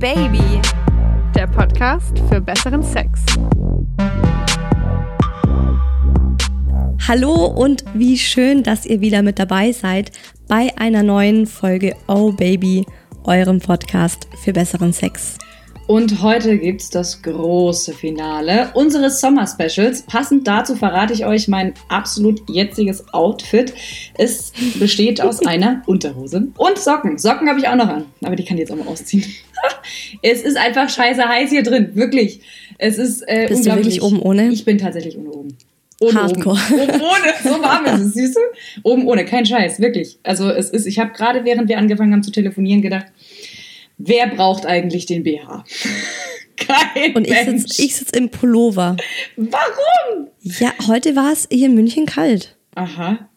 Baby, der Podcast für besseren Sex. Hallo und wie schön, dass ihr wieder mit dabei seid bei einer neuen Folge Oh Baby, eurem Podcast für besseren Sex. Und heute gibt es das große Finale unseres Sommer-Specials. Passend dazu verrate ich euch mein absolut jetziges Outfit. Es besteht aus einer Unterhose und Socken. Socken habe ich auch noch an, aber die kann ich jetzt auch mal ausziehen. es ist einfach scheiße heiß hier drin, wirklich. Es ist äh, Bist du wirklich oben ohne? Ich bin tatsächlich ohne oben. Ohne Hardcore. Oben. oben ohne, so warm ist es, siehst du? Oben ohne, kein Scheiß, wirklich. Also es ist, ich habe gerade während wir angefangen haben zu telefonieren gedacht, wer braucht eigentlich den BH? Kein Und ich sitze sitz im Pullover. Warum? Ja, heute war es hier in München kalt. Aha.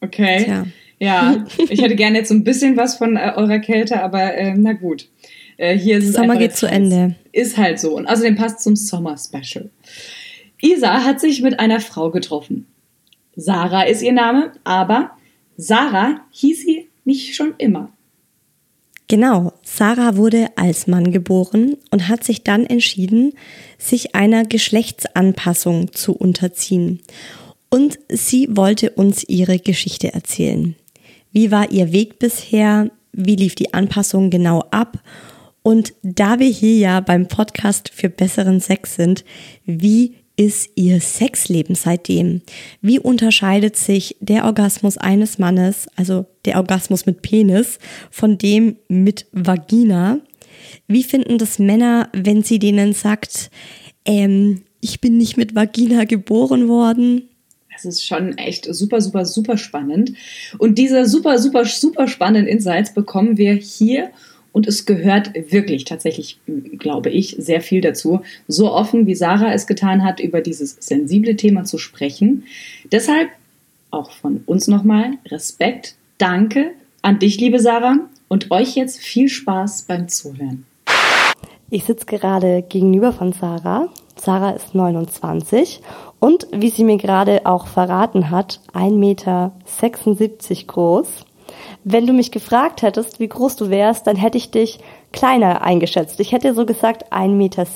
Okay. Tja. Ja, ich hätte gerne jetzt so ein bisschen was von äh, eurer Kälte, aber äh, na gut. Äh, hier ist Sommer geht zu. Ende. Ist halt so. Und außerdem passt zum Sommer-Special. Isa hat sich mit einer Frau getroffen. Sarah ist ihr Name, aber Sarah hieß sie nicht schon immer. Genau, Sarah wurde als Mann geboren und hat sich dann entschieden, sich einer Geschlechtsanpassung zu unterziehen. Und sie wollte uns ihre Geschichte erzählen. Wie war ihr Weg bisher? Wie lief die Anpassung genau ab? Und da wir hier ja beim Podcast für besseren Sex sind, wie ist ihr Sexleben seitdem? Wie unterscheidet sich der Orgasmus eines Mannes, also der Orgasmus mit Penis, von dem mit Vagina? Wie finden das Männer, wenn sie denen sagt, ähm, ich bin nicht mit Vagina geboren worden? Das ist schon echt super, super, super spannend. Und diese super, super, super spannenden Insights bekommen wir hier. Und es gehört wirklich tatsächlich, glaube ich, sehr viel dazu, so offen wie Sarah es getan hat, über dieses sensible Thema zu sprechen. Deshalb auch von uns nochmal Respekt, danke an dich, liebe Sarah, und euch jetzt viel Spaß beim Zuhören. Ich sitze gerade gegenüber von Sarah. Sarah ist 29 und wie sie mir gerade auch verraten hat, 1,76 Meter groß. Wenn du mich gefragt hättest, wie groß du wärst, dann hätte ich dich kleiner eingeschätzt. Ich hätte so gesagt 1,70 Meter,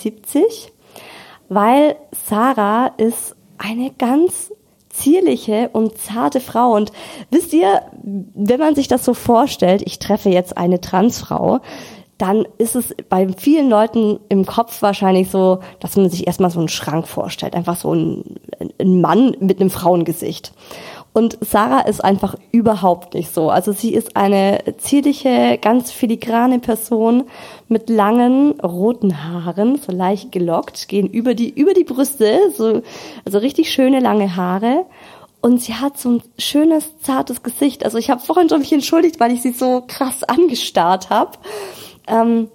weil Sarah ist eine ganz zierliche und zarte Frau. Und wisst ihr, wenn man sich das so vorstellt, ich treffe jetzt eine Transfrau, dann ist es bei vielen Leuten im Kopf wahrscheinlich so, dass man sich erstmal so einen Schrank vorstellt. Einfach so ein, ein Mann mit einem Frauengesicht. Und Sarah ist einfach überhaupt nicht so. Also sie ist eine zierliche, ganz filigrane Person mit langen roten Haaren, so leicht gelockt, gehen über die, über die Brüste, so, also richtig schöne lange Haare. Und sie hat so ein schönes, zartes Gesicht. Also ich habe vorhin schon mich entschuldigt, weil ich sie so krass angestarrt habe. Ähm,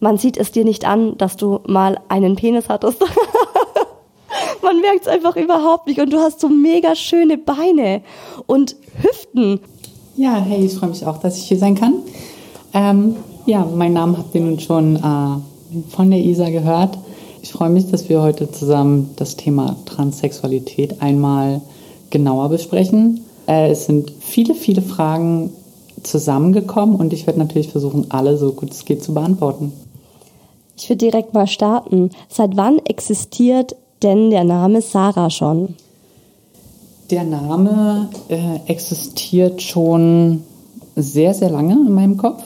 man sieht es dir nicht an, dass du mal einen Penis hattest. man merkt es einfach überhaupt nicht. Und du hast so mega schöne Beine und Hüften. Ja, hey, ich freue mich auch, dass ich hier sein kann. Ähm, ja, meinen Namen habt ihr nun schon äh, von der Isa gehört. Ich freue mich, dass wir heute zusammen das Thema Transsexualität einmal genauer besprechen. Äh, es sind viele, viele Fragen zusammengekommen und ich werde natürlich versuchen, alle so gut es geht zu beantworten. Ich würde direkt mal starten. Seit wann existiert denn der Name Sarah schon? Der Name äh, existiert schon sehr, sehr lange in meinem Kopf.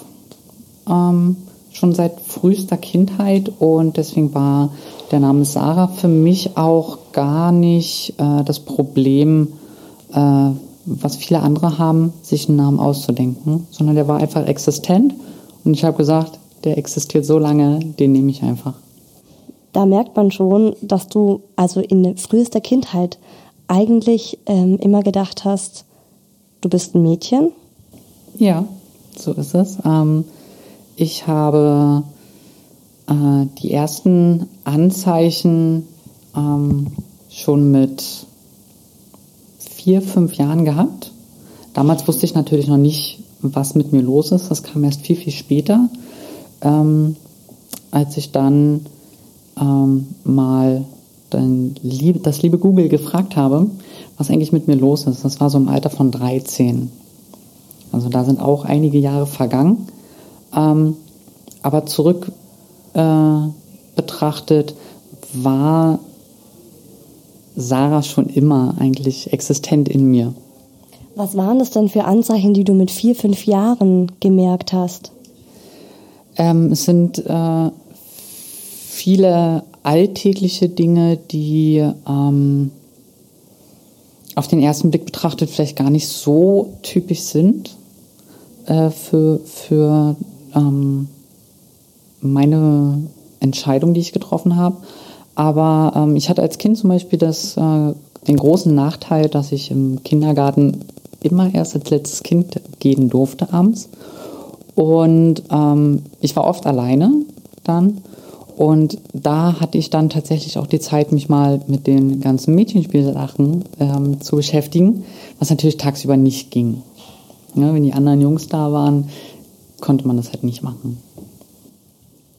Ähm, schon seit frühester Kindheit und deswegen war der Name Sarah für mich auch gar nicht äh, das Problem, äh, was viele andere haben, sich einen Namen auszudenken, sondern der war einfach existent und ich habe gesagt, der existiert so lange, den nehme ich einfach. Da merkt man schon, dass du also in frühester Kindheit eigentlich ähm, immer gedacht hast, du bist ein Mädchen. Ja, so ist es. Ähm, ich habe äh, die ersten Anzeichen ähm, schon mit vier, fünf Jahren gehabt. Damals wusste ich natürlich noch nicht, was mit mir los ist. Das kam erst viel, viel später, ähm, als ich dann ähm, mal lieb, das liebe Google gefragt habe, was eigentlich mit mir los ist. Das war so im Alter von 13. Also da sind auch einige Jahre vergangen. Ähm, aber zurück äh, betrachtet war Sarah schon immer eigentlich existent in mir. Was waren das denn für Anzeichen, die du mit vier, fünf Jahren gemerkt hast? Ähm, es sind äh, viele alltägliche Dinge, die ähm, auf den ersten Blick betrachtet vielleicht gar nicht so typisch sind äh, für, für ähm, meine Entscheidung, die ich getroffen habe. Aber ähm, ich hatte als Kind zum Beispiel das, äh, den großen Nachteil, dass ich im Kindergarten immer erst als letztes Kind gehen durfte abends. Und ähm, ich war oft alleine dann. Und da hatte ich dann tatsächlich auch die Zeit, mich mal mit den ganzen Mädchenspielsachen ähm, zu beschäftigen, was natürlich tagsüber nicht ging. Ja, wenn die anderen Jungs da waren, konnte man das halt nicht machen.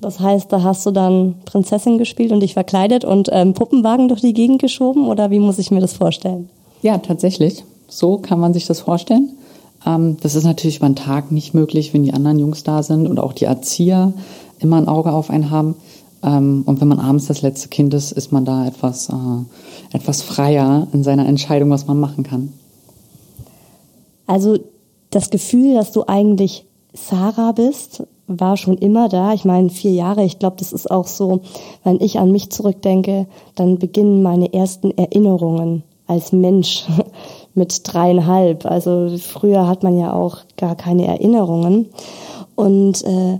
Das heißt, da hast du dann Prinzessin gespielt und dich verkleidet und ähm, Puppenwagen durch die Gegend geschoben oder wie muss ich mir das vorstellen? Ja, tatsächlich. So kann man sich das vorstellen. Ähm, das ist natürlich über den Tag nicht möglich, wenn die anderen Jungs da sind und auch die Erzieher immer ein Auge auf einen haben. Ähm, und wenn man abends das letzte Kind ist, ist man da etwas, äh, etwas freier in seiner Entscheidung, was man machen kann. Also das Gefühl, dass du eigentlich Sarah bist, war schon immer da. Ich meine, vier Jahre, ich glaube, das ist auch so, wenn ich an mich zurückdenke, dann beginnen meine ersten Erinnerungen als Mensch mit dreieinhalb. Also früher hat man ja auch gar keine Erinnerungen. Und äh,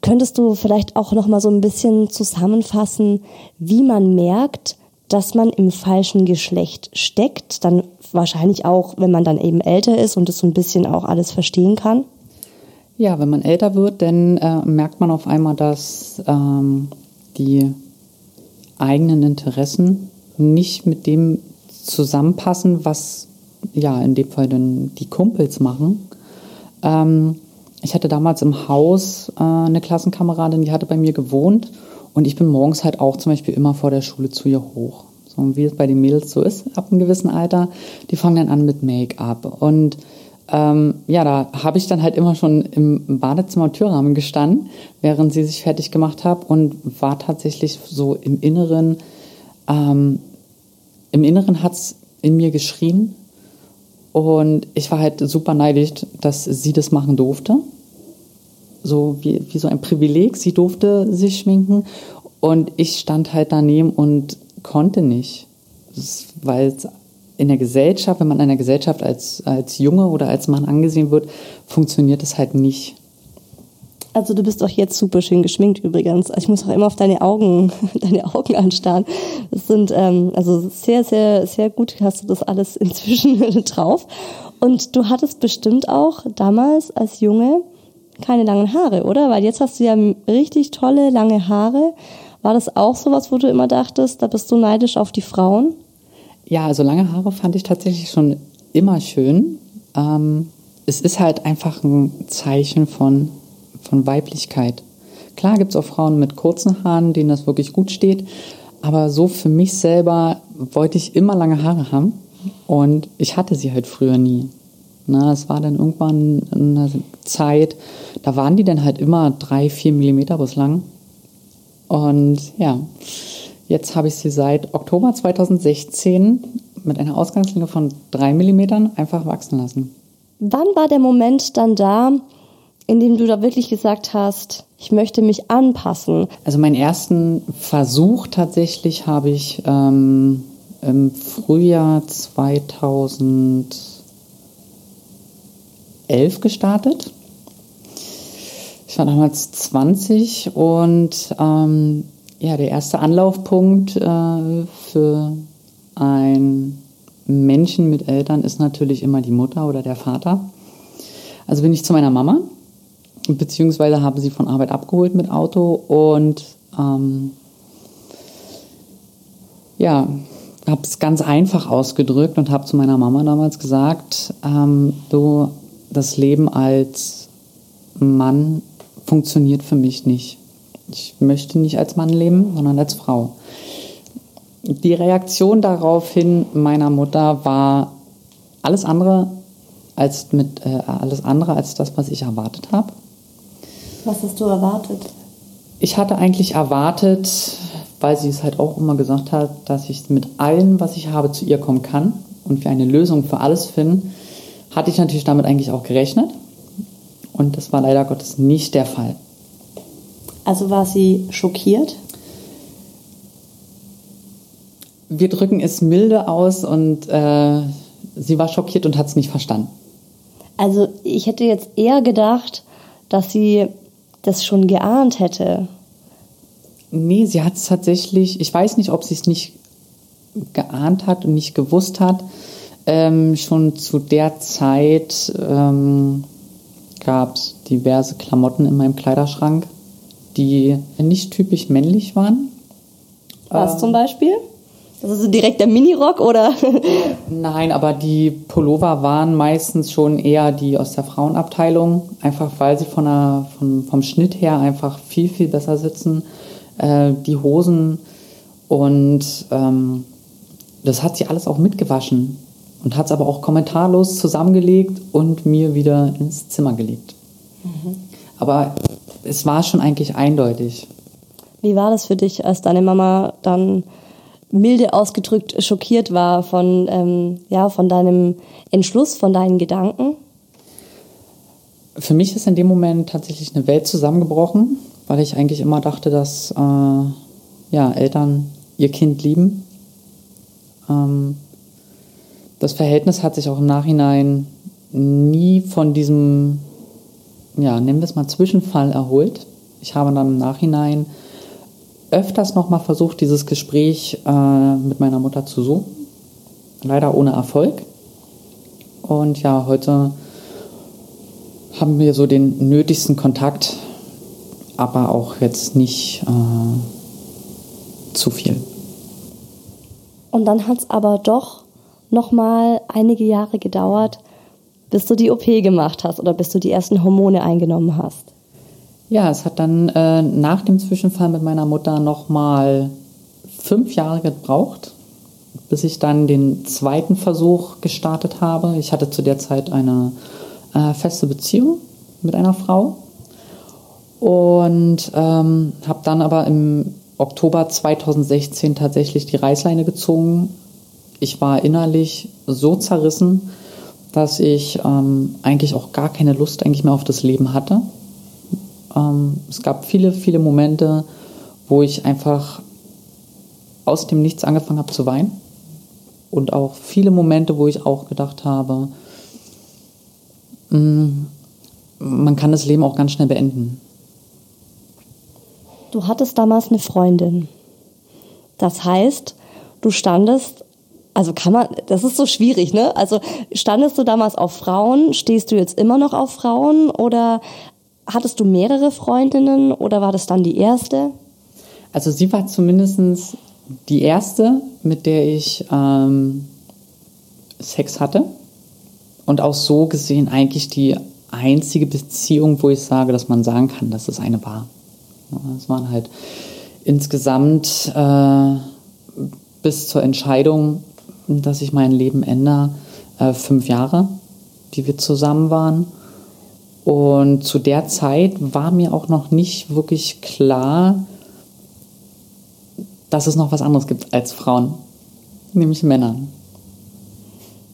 könntest du vielleicht auch noch mal so ein bisschen zusammenfassen, wie man merkt, dass man im falschen Geschlecht steckt? Dann wahrscheinlich auch, wenn man dann eben älter ist und es so ein bisschen auch alles verstehen kann. Ja, wenn man älter wird, dann äh, merkt man auf einmal, dass ähm, die eigenen Interessen nicht mit dem zusammenpassen, was ja in dem Fall dann die Kumpels machen. Ähm, ich hatte damals im Haus äh, eine Klassenkameradin, die hatte bei mir gewohnt. Und ich bin morgens halt auch zum Beispiel immer vor der Schule zu ihr hoch. So wie es bei den Mädels so ist, ab einem gewissen Alter, die fangen dann an mit Make-up. Und ähm, ja, da habe ich dann halt immer schon im Badezimmer Türrahmen gestanden, während sie sich fertig gemacht hat und war tatsächlich so im Inneren, ähm, im Inneren hat's in mir geschrien und ich war halt super neidisch, dass sie das machen durfte. So wie, wie so ein Privileg, sie durfte sich schminken und ich stand halt daneben und konnte nicht, weil in der Gesellschaft, wenn man in der Gesellschaft als, als Junge oder als Mann angesehen wird, funktioniert es halt nicht. Also du bist auch jetzt super schön geschminkt übrigens. Also ich muss auch immer auf deine Augen, deine Augen anstarren. Das sind ähm, also sehr, sehr, sehr gut hast du das alles inzwischen drauf. Und du hattest bestimmt auch damals als Junge keine langen Haare, oder? Weil jetzt hast du ja richtig tolle lange Haare. War das auch sowas, wo du immer dachtest, da bist du neidisch auf die Frauen? Ja, also lange Haare fand ich tatsächlich schon immer schön. Ähm, es ist halt einfach ein Zeichen von, von Weiblichkeit. Klar gibt es auch Frauen mit kurzen Haaren, denen das wirklich gut steht. Aber so für mich selber wollte ich immer lange Haare haben. Und ich hatte sie halt früher nie. Na, es war dann irgendwann eine Zeit, da waren die dann halt immer drei, vier Millimeter bislang. Und ja, Jetzt habe ich sie seit Oktober 2016 mit einer Ausgangslänge von 3 mm einfach wachsen lassen. Wann war der Moment dann da, in dem du da wirklich gesagt hast, ich möchte mich anpassen? Also meinen ersten Versuch tatsächlich habe ich ähm, im Frühjahr 2011 gestartet. Ich war damals 20 und ähm, ja, der erste Anlaufpunkt äh, für einen Menschen mit Eltern ist natürlich immer die Mutter oder der Vater. Also bin ich zu meiner Mama, beziehungsweise habe sie von Arbeit abgeholt mit Auto und ähm, ja, habe es ganz einfach ausgedrückt und habe zu meiner Mama damals gesagt, ähm, du, das Leben als Mann funktioniert für mich nicht. Ich möchte nicht als Mann leben, sondern als Frau. Die Reaktion daraufhin meiner Mutter war alles andere als mit äh, alles andere als das, was ich erwartet habe. Was hast du erwartet? Ich hatte eigentlich erwartet, weil sie es halt auch immer gesagt hat, dass ich mit allem, was ich habe, zu ihr kommen kann und wir eine Lösung für alles finden, hatte ich natürlich damit eigentlich auch gerechnet. Und das war leider Gottes nicht der Fall. Also war sie schockiert? Wir drücken es milde aus und äh, sie war schockiert und hat es nicht verstanden. Also ich hätte jetzt eher gedacht, dass sie das schon geahnt hätte. Nee, sie hat es tatsächlich, ich weiß nicht, ob sie es nicht geahnt hat und nicht gewusst hat. Ähm, schon zu der Zeit ähm, gab es diverse Klamotten in meinem Kleiderschrank, die nicht typisch männlich waren. Was ähm, zum Beispiel? Das ist direkt der Minirock oder? Nein, aber die Pullover waren meistens schon eher die aus der Frauenabteilung, einfach weil sie von der, von, vom Schnitt her einfach viel, viel besser sitzen. Äh, die Hosen und ähm, das hat sie alles auch mitgewaschen und hat es aber auch kommentarlos zusammengelegt und mir wieder ins Zimmer gelegt. Mhm. Aber es war schon eigentlich eindeutig. Wie war das für dich, als deine Mama dann milde ausgedrückt schockiert war von, ähm, ja, von deinem Entschluss, von deinen Gedanken? Für mich ist in dem Moment tatsächlich eine Welt zusammengebrochen, weil ich eigentlich immer dachte, dass äh, ja, Eltern ihr Kind lieben. Ähm, das Verhältnis hat sich auch im Nachhinein nie von diesem, ja, nennen wir es mal Zwischenfall erholt. Ich habe dann im Nachhinein öfters nochmal versucht, dieses Gespräch äh, mit meiner Mutter zu suchen. Leider ohne Erfolg. Und ja, heute haben wir so den nötigsten Kontakt, aber auch jetzt nicht äh, zu viel. Und dann hat es aber doch nochmal einige Jahre gedauert, bis du die OP gemacht hast oder bis du die ersten Hormone eingenommen hast. Ja, es hat dann äh, nach dem Zwischenfall mit meiner Mutter nochmal fünf Jahre gebraucht, bis ich dann den zweiten Versuch gestartet habe. Ich hatte zu der Zeit eine äh, feste Beziehung mit einer Frau und ähm, habe dann aber im Oktober 2016 tatsächlich die Reißleine gezogen. Ich war innerlich so zerrissen, dass ich ähm, eigentlich auch gar keine Lust eigentlich mehr auf das Leben hatte. Ähm, es gab viele, viele Momente, wo ich einfach aus dem Nichts angefangen habe zu weinen. Und auch viele Momente, wo ich auch gedacht habe, mh, mm, man kann das Leben auch ganz schnell beenden. Du hattest damals eine Freundin. Das heißt, du standest, also kann man, das ist so schwierig, ne? Also standest du damals auf Frauen? Stehst du jetzt immer noch auf Frauen? Oder hattest du mehrere Freundinnen oder war das dann die erste? Also sie war zumindest die erste, mit der ich ähm, Sex hatte. Und auch so gesehen eigentlich die einzige Beziehung, wo ich sage, dass man sagen kann, dass es eine war. Es waren halt insgesamt äh, bis zur Entscheidung, dass ich mein Leben ändere, äh, fünf Jahre, die wir zusammen waren. Und zu der Zeit war mir auch noch nicht wirklich klar, dass es noch was anderes gibt als Frauen, nämlich Männer.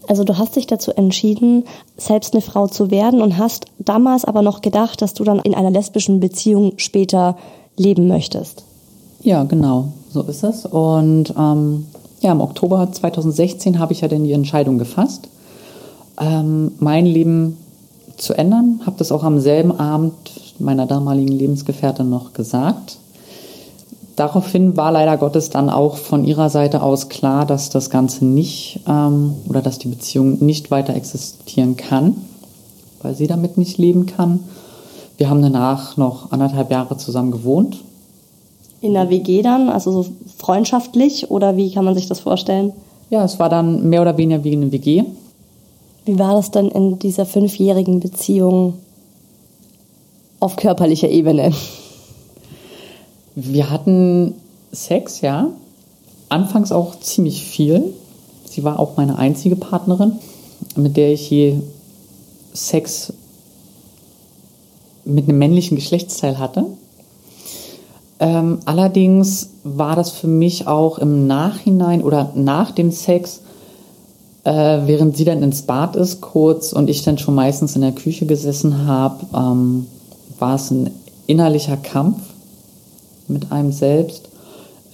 Also du hast dich dazu entschieden, selbst eine Frau zu werden und hast damals aber noch gedacht, dass du dann in einer lesbischen Beziehung später leben möchtest. Ja, genau, so ist es. Und ähm, ja, im Oktober 2016 habe ich ja dann die Entscheidung gefasst, ähm, mein Leben zu ändern. Habe das auch am selben Abend meiner damaligen Lebensgefährtin noch gesagt. Daraufhin war leider Gottes dann auch von ihrer Seite aus klar, dass das Ganze nicht ähm, oder dass die Beziehung nicht weiter existieren kann, weil sie damit nicht leben kann. Wir haben danach noch anderthalb Jahre zusammen gewohnt. In der WG dann, also so freundschaftlich oder wie kann man sich das vorstellen? Ja, es war dann mehr oder weniger wie eine WG. Wie war das denn in dieser fünfjährigen Beziehung auf körperlicher Ebene? Wir hatten Sex, ja. Anfangs auch ziemlich viel. Sie war auch meine einzige Partnerin, mit der ich je Sex mit einem männlichen Geschlechtsteil hatte. Ähm, allerdings war das für mich auch im Nachhinein oder nach dem Sex, äh, während sie dann ins Bad ist kurz und ich dann schon meistens in der Küche gesessen habe, ähm, war es ein innerlicher Kampf mit einem selbst.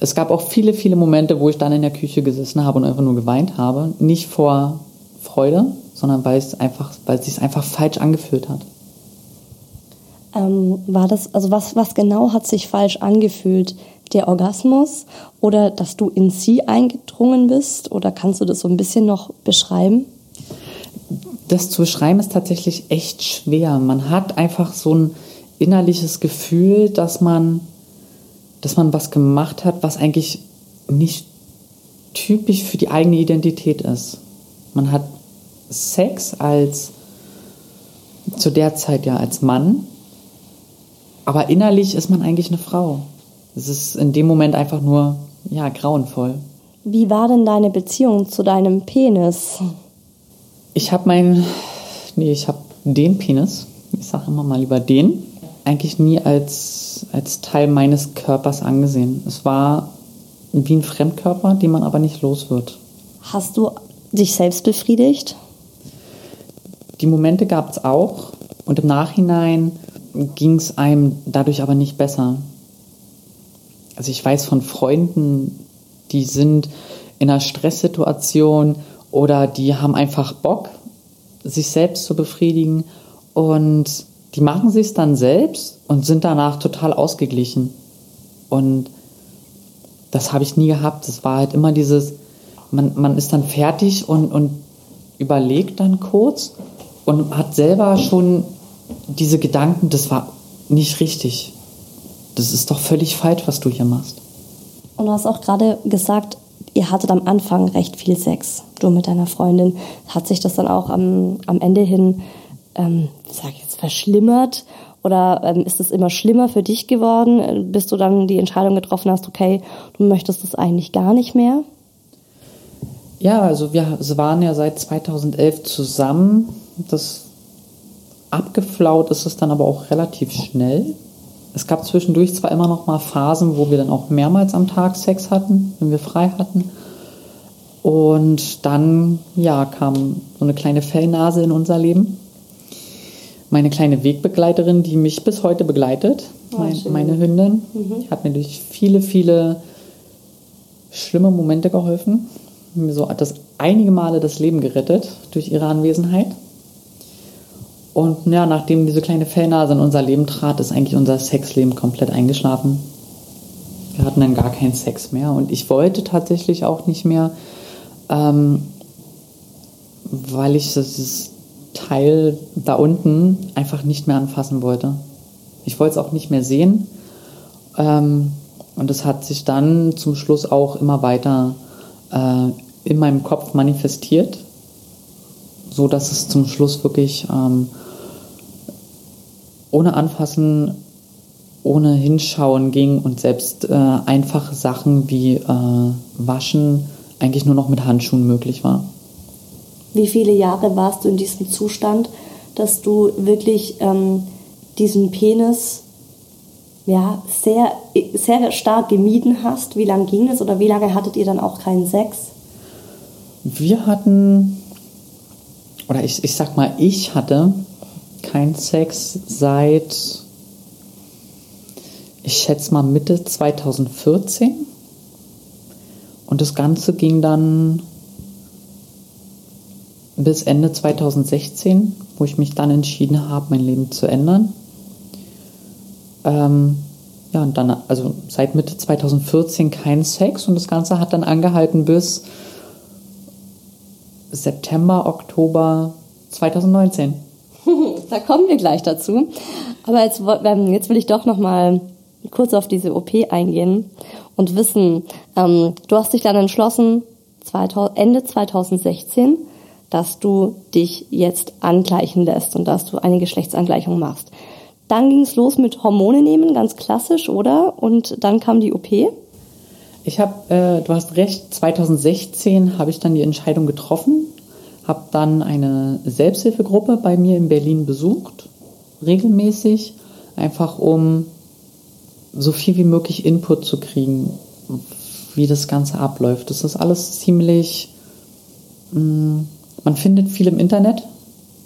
Es gab auch viele, viele Momente, wo ich dann in der Küche gesessen habe und einfach nur geweint habe. Nicht vor Freude, sondern weil es einfach, weil es sich einfach falsch angefühlt hat. Ähm, war das, also was, was genau hat sich falsch angefühlt? Der Orgasmus oder dass du in sie eingedrungen bist? Oder kannst du das so ein bisschen noch beschreiben? Das zu beschreiben ist tatsächlich echt schwer. Man hat einfach so ein innerliches Gefühl, dass man, dass man was gemacht hat, was eigentlich nicht typisch für die eigene Identität ist. Man hat Sex als zu der Zeit ja als Mann, aber innerlich ist man eigentlich eine Frau. Es ist in dem Moment einfach nur ja grauenvoll. Wie war denn deine Beziehung zu deinem Penis? Ich habe meinen, nee, ich habe den Penis, ich sage immer mal lieber den, eigentlich nie als, als Teil meines Körpers angesehen. Es war wie ein Fremdkörper, den man aber nicht los wird. Hast du dich selbst befriedigt? Die Momente gab es auch und im Nachhinein ging es einem dadurch aber nicht besser. Also ich weiß von Freunden, die sind in einer Stresssituation oder die haben einfach Bock, sich selbst zu befriedigen und die machen sich dann selbst und sind danach total ausgeglichen. Und das habe ich nie gehabt. Es war halt immer dieses, man, man ist dann fertig und, und überlegt dann kurz und hat selber schon diese Gedanken, das war nicht richtig. Das ist doch völlig falsch, was du hier machst. Und du hast auch gerade gesagt, ihr hattet am Anfang recht viel Sex, du mit deiner Freundin. Hat sich das dann auch am, am Ende hin, ähm, sag ich jetzt, verschlimmert? Oder ähm, ist es immer schlimmer für dich geworden, bis du dann die Entscheidung getroffen hast, okay, du möchtest das eigentlich gar nicht mehr? Ja, also wir waren ja seit 2011 zusammen. Das abgeflaut ist es dann aber auch relativ schnell. Es gab zwischendurch zwar immer noch mal Phasen, wo wir dann auch mehrmals am Tag Sex hatten, wenn wir frei hatten. Und dann, ja, kam so eine kleine Fellnase in unser Leben. Meine kleine Wegbegleiterin, die mich bis heute begleitet, oh, mein, meine Hündin, mhm. hat mir durch viele, viele schlimme Momente geholfen. Mir so das einige Male das Leben gerettet durch ihre Anwesenheit. Und ja, nachdem diese kleine Fellnase in unser Leben trat, ist eigentlich unser Sexleben komplett eingeschlafen. Wir hatten dann gar keinen Sex mehr und ich wollte tatsächlich auch nicht mehr, ähm, weil ich dieses Teil da unten einfach nicht mehr anfassen wollte. Ich wollte es auch nicht mehr sehen. Ähm, und es hat sich dann zum Schluss auch immer weiter äh, in meinem Kopf manifestiert, so dass es zum Schluss wirklich ähm, ohne Anfassen, ohne Hinschauen ging und selbst äh, einfache Sachen wie äh, Waschen eigentlich nur noch mit Handschuhen möglich war. Wie viele Jahre warst du in diesem Zustand, dass du wirklich ähm, diesen Penis ja, sehr, sehr stark gemieden hast? Wie lange ging es oder wie lange hattet ihr dann auch keinen Sex? Wir hatten, oder ich, ich sag mal, ich hatte kein Sex seit, ich schätze mal Mitte 2014. Und das Ganze ging dann bis Ende 2016, wo ich mich dann entschieden habe, mein Leben zu ändern. Ähm, ja, und dann, also seit Mitte 2014 kein Sex und das Ganze hat dann angehalten bis September, Oktober 2019. da kommen wir gleich dazu. Aber jetzt, ähm, jetzt will ich doch noch mal kurz auf diese OP eingehen und wissen, ähm, du hast dich dann entschlossen, 2000, Ende 2016, dass du dich jetzt angleichen lässt und dass du eine Geschlechtsangleichung machst. Dann ging es los mit Hormone nehmen, ganz klassisch, oder? Und dann kam die OP. Ich habe, äh, du hast recht, 2016 habe ich dann die Entscheidung getroffen, habe dann eine Selbsthilfegruppe bei mir in Berlin besucht, regelmäßig, einfach um so viel wie möglich Input zu kriegen, wie das Ganze abläuft. Das ist alles ziemlich, mm, man findet viel im Internet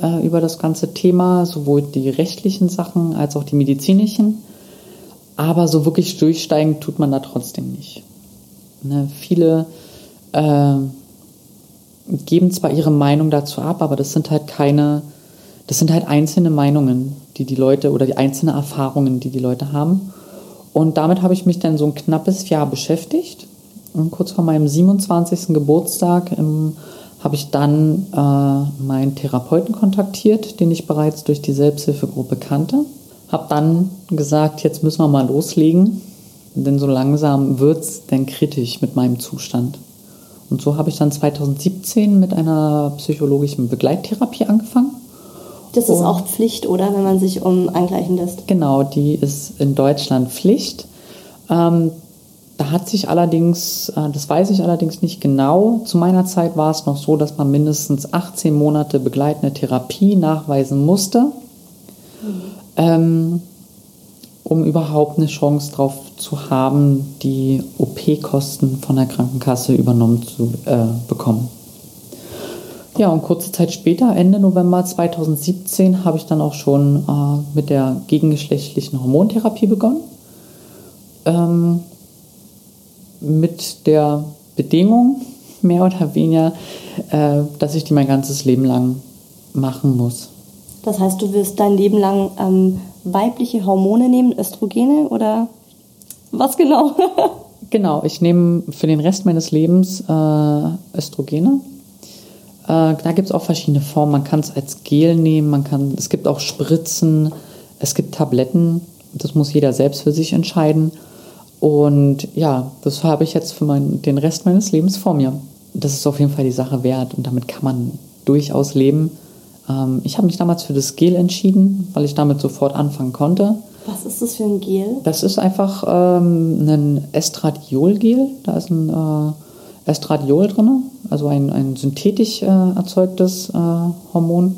äh, über das ganze Thema, sowohl die rechtlichen Sachen als auch die medizinischen. Aber so wirklich durchsteigen tut man da trotzdem nicht. Ne, viele äh, geben zwar ihre Meinung dazu ab, aber das sind halt keine, das sind halt einzelne Meinungen, die die Leute oder die einzelnen Erfahrungen, die die Leute haben. Und damit habe ich mich dann so ein knappes Jahr beschäftigt. Und kurz vor meinem 27. Geburtstag ähm, habe ich dann äh, meinen Therapeuten kontaktiert, den ich bereits durch die Selbsthilfegruppe kannte. Habe dann gesagt, jetzt müssen wir mal loslegen, denn so langsam wird es dann kritisch mit meinem Zustand. Und so habe ich dann 2017 mit einer psychologischen Begleittherapie angefangen. Das ist auch Pflicht, oder, wenn man sich um eingleichen lässt? Genau, die ist in Deutschland Pflicht. Ähm, da hat sich allerdings, äh, das weiß ich allerdings nicht genau, zu meiner Zeit war es noch so, dass man mindestens 18 Monate begleitende Therapie nachweisen musste, mhm. ähm, um überhaupt eine Chance darauf zu haben, die OP-Kosten von der Krankenkasse übernommen zu äh, bekommen. Ja, und kurze Zeit später, Ende November 2017, habe ich dann auch schon äh, mit der gegengeschlechtlichen Hormontherapie begonnen. Ähm, mit der Bedingung, mehr oder weniger, äh, dass ich die mein ganzes Leben lang machen muss. Das heißt, du wirst dein Leben lang ähm, weibliche Hormone nehmen, Östrogene oder was genau? genau, ich nehme für den Rest meines Lebens äh, Östrogene äh, da gibt es auch verschiedene Formen. Man kann es als Gel nehmen, man kann, es gibt auch Spritzen, es gibt Tabletten. Das muss jeder selbst für sich entscheiden. Und ja, das habe ich jetzt für mein, den Rest meines Lebens vor mir. Das ist auf jeden Fall die Sache wert und damit kann man durchaus leben. Ähm, ich habe mich damals für das Gel entschieden, weil ich damit sofort anfangen konnte. Was ist das für ein Gel? Das ist einfach ähm, ein Estradiol-Gel. Da ist ein äh, Estradiol drin, also ein, ein synthetisch äh, erzeugtes äh, Hormon.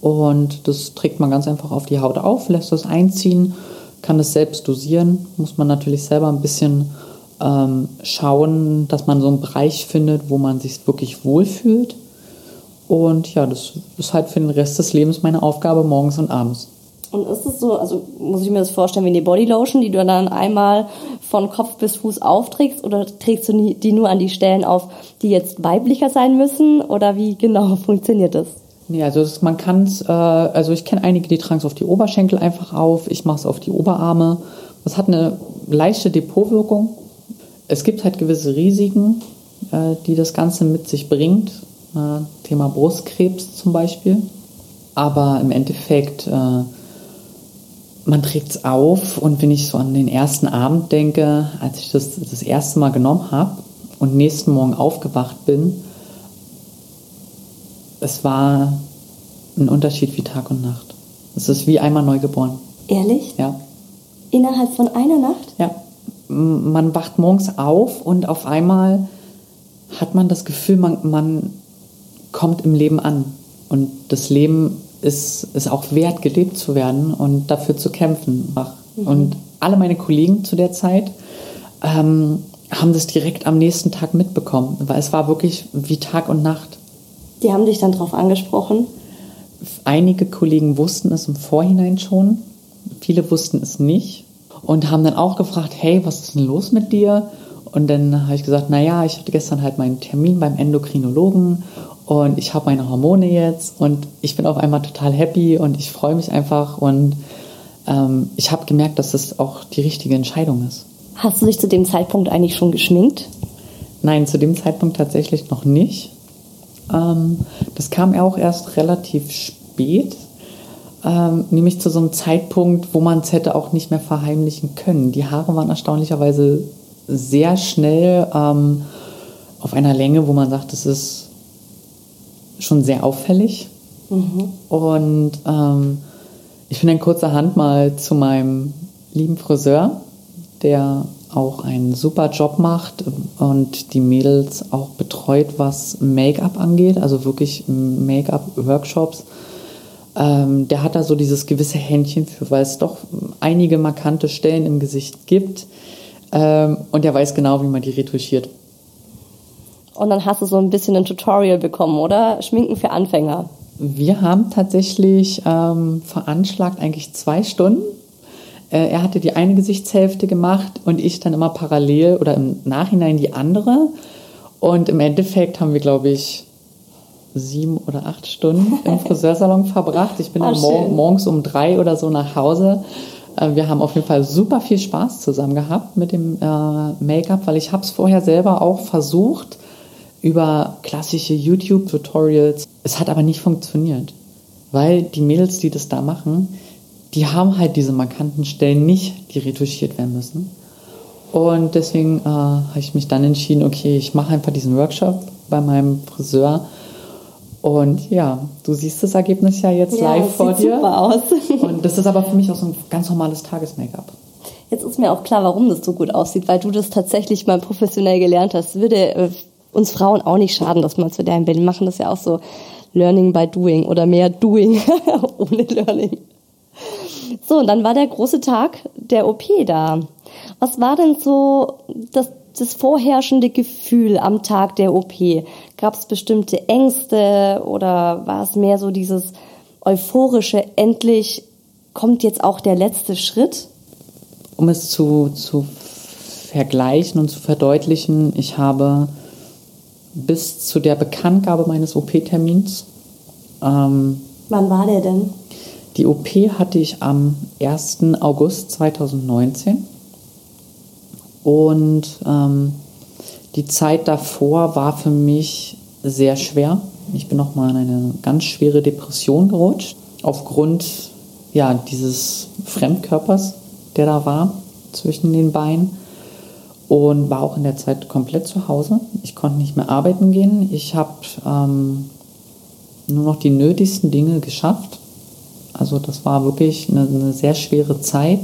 Und das trägt man ganz einfach auf die Haut auf, lässt das einziehen, kann es selbst dosieren. Muss man natürlich selber ein bisschen ähm, schauen, dass man so einen Bereich findet, wo man sich wirklich wohlfühlt. Und ja, das ist halt für den Rest des Lebens meine Aufgabe morgens und abends. Und ist es so, also muss ich mir das vorstellen wie eine Bodylotion, die du dann einmal von Kopf bis Fuß aufträgst oder trägst du die nur an die Stellen auf, die jetzt weiblicher sein müssen oder wie genau funktioniert das? Nee, also das, man kann es, äh, also ich kenne einige, die tragen es auf die Oberschenkel einfach auf, ich mache es auf die Oberarme. Das hat eine leichte Depotwirkung. Es gibt halt gewisse Risiken, äh, die das Ganze mit sich bringt. Äh, Thema Brustkrebs zum Beispiel. Aber im Endeffekt äh, man trägt es auf und wenn ich so an den ersten Abend denke, als ich das das erste Mal genommen habe und nächsten Morgen aufgewacht bin, es war ein Unterschied wie Tag und Nacht. Es ist wie einmal neu geboren. Ehrlich? Ja. Innerhalb von einer Nacht? Ja. Man wacht morgens auf und auf einmal hat man das Gefühl, man, man kommt im Leben an. Und das Leben ist es auch wert, gelebt zu werden und dafür zu kämpfen. Mhm. Und alle meine Kollegen zu der Zeit ähm, haben das direkt am nächsten Tag mitbekommen, weil es war wirklich wie Tag und Nacht. Die haben dich dann darauf angesprochen? Einige Kollegen wussten es im Vorhinein schon, viele wussten es nicht und haben dann auch gefragt, hey, was ist denn los mit dir? Und dann habe ich gesagt, naja, ich hatte gestern halt meinen Termin beim Endokrinologen und ich habe meine Hormone jetzt und ich bin auf einmal total happy und ich freue mich einfach und ähm, ich habe gemerkt, dass das auch die richtige Entscheidung ist. Hast du dich zu dem Zeitpunkt eigentlich schon geschminkt? Nein, zu dem Zeitpunkt tatsächlich noch nicht. Ähm, das kam auch erst relativ spät, ähm, nämlich zu so einem Zeitpunkt, wo man es hätte auch nicht mehr verheimlichen können. Die Haare waren erstaunlicherweise sehr schnell ähm, auf einer Länge, wo man sagt, das ist schon sehr auffällig. Mhm. Und ähm, ich bin dann kurzerhand mal zu meinem lieben Friseur, der auch einen super Job macht und die Mädels auch betreut, was Make-up angeht, also wirklich Make-up-Workshops. Ähm, der hat da so dieses gewisse Händchen für, weil es doch einige markante Stellen im Gesicht gibt. Ähm, und der weiß genau, wie man die retuschiert. Und dann hast du so ein bisschen ein Tutorial bekommen, oder? Schminken für Anfänger. Wir haben tatsächlich ähm, veranschlagt eigentlich zwei Stunden. Äh, er hatte die eine Gesichtshälfte gemacht und ich dann immer parallel oder im Nachhinein die andere. Und im Endeffekt haben wir, glaube ich, sieben oder acht Stunden im Friseursalon verbracht. Ich bin dann mor morgens um drei oder so nach Hause. Äh, wir haben auf jeden Fall super viel Spaß zusammen gehabt mit dem äh, Make-up, weil ich habe es vorher selber auch versucht über klassische YouTube-Tutorials. Es hat aber nicht funktioniert, weil die Mädels, die das da machen, die haben halt diese markanten Stellen nicht, die retuschiert werden müssen. Und deswegen äh, habe ich mich dann entschieden, okay, ich mache einfach diesen Workshop bei meinem Friseur und ja, du siehst das Ergebnis ja jetzt ja, live vor dir. Super aus. Und das ist aber für mich auch so ein ganz normales Tages-Make-up. Jetzt ist mir auch klar, warum das so gut aussieht, weil du das tatsächlich mal professionell gelernt hast. Würde äh, uns Frauen auch nicht schaden, dass man zu deinem Bild machen das ja auch so Learning by Doing oder mehr Doing ohne Learning. So, und dann war der große Tag der OP da. Was war denn so das das vorherrschende Gefühl am Tag der OP? Gab es bestimmte Ängste oder war es mehr so dieses euphorische, endlich kommt jetzt auch der letzte Schritt? Um es zu, zu vergleichen und zu verdeutlichen, ich habe bis zu der Bekanntgabe meines OP-Termins. Ähm, Wann war der denn? Die OP hatte ich am 1. August 2019. Und ähm, die Zeit davor war für mich sehr schwer. Ich bin noch mal in eine ganz schwere Depression gerutscht aufgrund ja, dieses Fremdkörpers, der da war zwischen den Beinen und war auch in der Zeit komplett zu Hause. Ich konnte nicht mehr arbeiten gehen. Ich habe ähm, nur noch die nötigsten Dinge geschafft. Also das war wirklich eine, eine sehr schwere Zeit,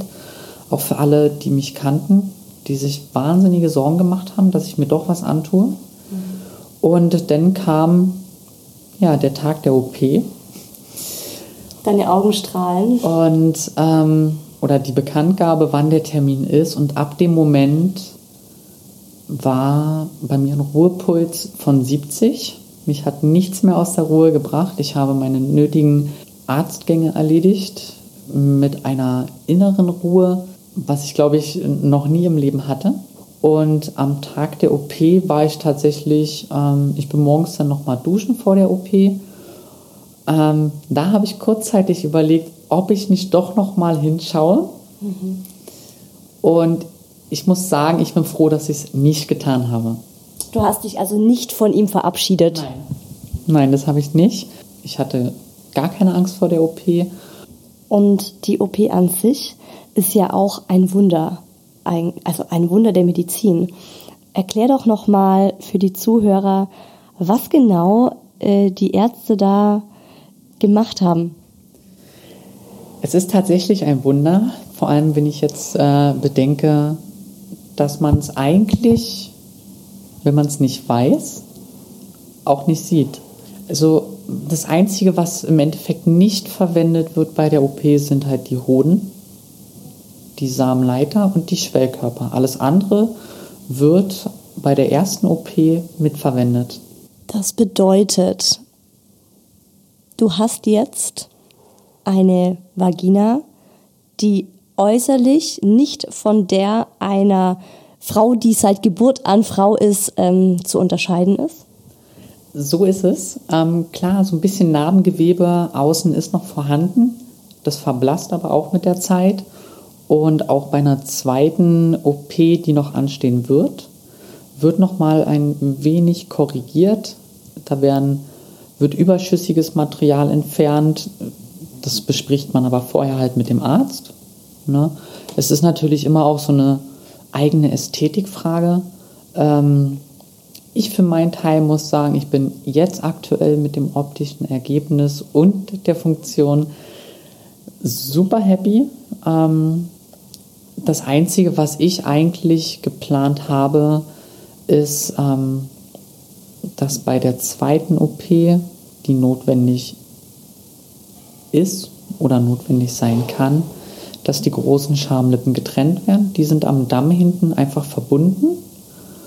auch für alle, die mich kannten die sich wahnsinnige Sorgen gemacht haben, dass ich mir doch was antue. Mhm. Und dann kam ja, der Tag der OP. Deine Augen strahlen. Und, ähm, oder die Bekanntgabe, wann der Termin ist. Und ab dem Moment war bei mir ein Ruhepuls von 70. Mich hat nichts mehr aus der Ruhe gebracht. Ich habe meine nötigen Arztgänge erledigt mit einer inneren Ruhe was ich glaube ich noch nie im Leben hatte. Und am Tag der OP war ich tatsächlich, ähm, ich bin morgens dann nochmal duschen vor der OP. Ähm, da habe ich kurzzeitig überlegt, ob ich nicht doch nochmal hinschaue. Mhm. Und ich muss sagen, ich bin froh, dass ich es nicht getan habe. Du hast dich also nicht von ihm verabschiedet? Nein. Nein, das habe ich nicht. Ich hatte gar keine Angst vor der OP. Und die OP an sich, ist ja auch ein Wunder, ein, also ein Wunder der Medizin. Erklär doch nochmal für die Zuhörer, was genau äh, die Ärzte da gemacht haben. Es ist tatsächlich ein Wunder, vor allem wenn ich jetzt äh, bedenke, dass man es eigentlich, wenn man es nicht weiß, auch nicht sieht. Also das Einzige, was im Endeffekt nicht verwendet wird bei der OP, sind halt die Hoden die Samenleiter und die Schwellkörper. Alles andere wird bei der ersten OP mitverwendet. Das bedeutet, du hast jetzt eine Vagina, die äußerlich nicht von der einer Frau, die seit Geburt an Frau ist, ähm, zu unterscheiden ist? So ist es. Ähm, klar, so ein bisschen Narbengewebe außen ist noch vorhanden. Das verblasst aber auch mit der Zeit. Und auch bei einer zweiten OP, die noch anstehen wird, wird nochmal ein wenig korrigiert. Da werden, wird überschüssiges Material entfernt. Das bespricht man aber vorher halt mit dem Arzt. Ne? Es ist natürlich immer auch so eine eigene Ästhetikfrage. Ähm, ich für meinen Teil muss sagen, ich bin jetzt aktuell mit dem optischen Ergebnis und der Funktion super happy. Ähm, das Einzige, was ich eigentlich geplant habe, ist, ähm, dass bei der zweiten OP, die notwendig ist oder notwendig sein kann, dass die großen Schamlippen getrennt werden. Die sind am Damm hinten einfach verbunden.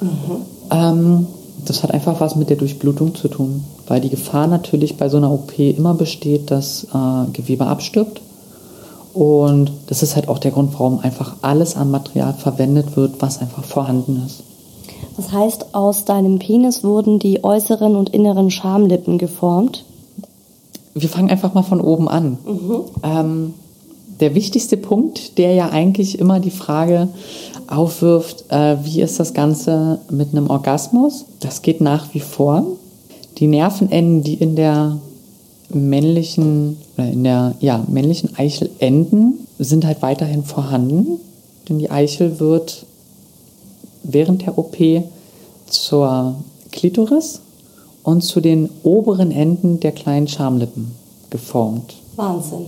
Mhm. Ähm, das hat einfach was mit der Durchblutung zu tun, weil die Gefahr natürlich bei so einer OP immer besteht, dass äh, Gewebe abstirbt. Und das ist halt auch der Grund, warum einfach alles an Material verwendet wird, was einfach vorhanden ist. Das heißt, aus deinem Penis wurden die äußeren und inneren Schamlippen geformt? Wir fangen einfach mal von oben an. Mhm. Ähm, der wichtigste Punkt, der ja eigentlich immer die Frage aufwirft, äh, wie ist das Ganze mit einem Orgasmus? Das geht nach wie vor. Die Nervenenden, die in der männlichen oder in der ja, männlichen Eichel enden, sind halt weiterhin vorhanden, denn die Eichel wird während der OP zur Klitoris und zu den oberen Enden der kleinen Schamlippen geformt. Wahnsinn.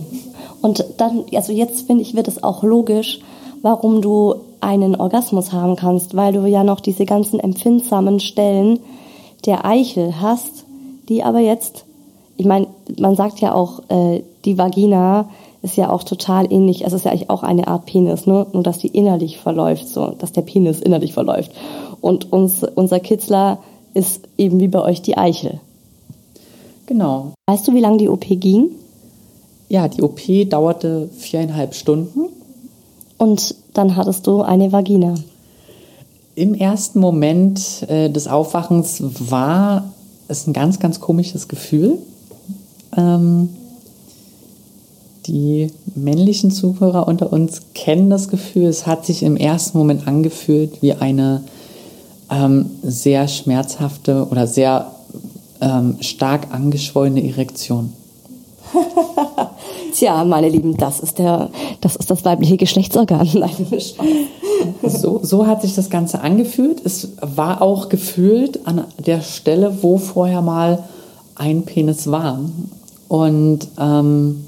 Und dann, also jetzt finde ich, wird es auch logisch, warum du einen Orgasmus haben kannst, weil du ja noch diese ganzen empfindsamen Stellen der Eichel hast, die aber jetzt, ich meine, man sagt ja auch, äh, die Vagina ist ja auch total ähnlich, also es ist ja eigentlich auch eine Art Penis, ne? nur dass die innerlich verläuft, so, dass der Penis innerlich verläuft. Und uns, unser Kitzler ist eben wie bei euch die Eichel. Genau. Weißt du, wie lange die OP ging? Ja, die OP dauerte viereinhalb Stunden. Und dann hattest du eine Vagina. Im ersten Moment äh, des Aufwachens war es ein ganz, ganz komisches Gefühl. Ähm, die männlichen Zuhörer unter uns kennen das Gefühl. Es hat sich im ersten Moment angefühlt wie eine ähm, sehr schmerzhafte oder sehr ähm, stark angeschwollene Erektion. Tja, meine Lieben, das ist der, das ist das weibliche Geschlechtsorgan. so, so hat sich das Ganze angefühlt. Es war auch gefühlt an der Stelle, wo vorher mal ein Penis war. Und ähm,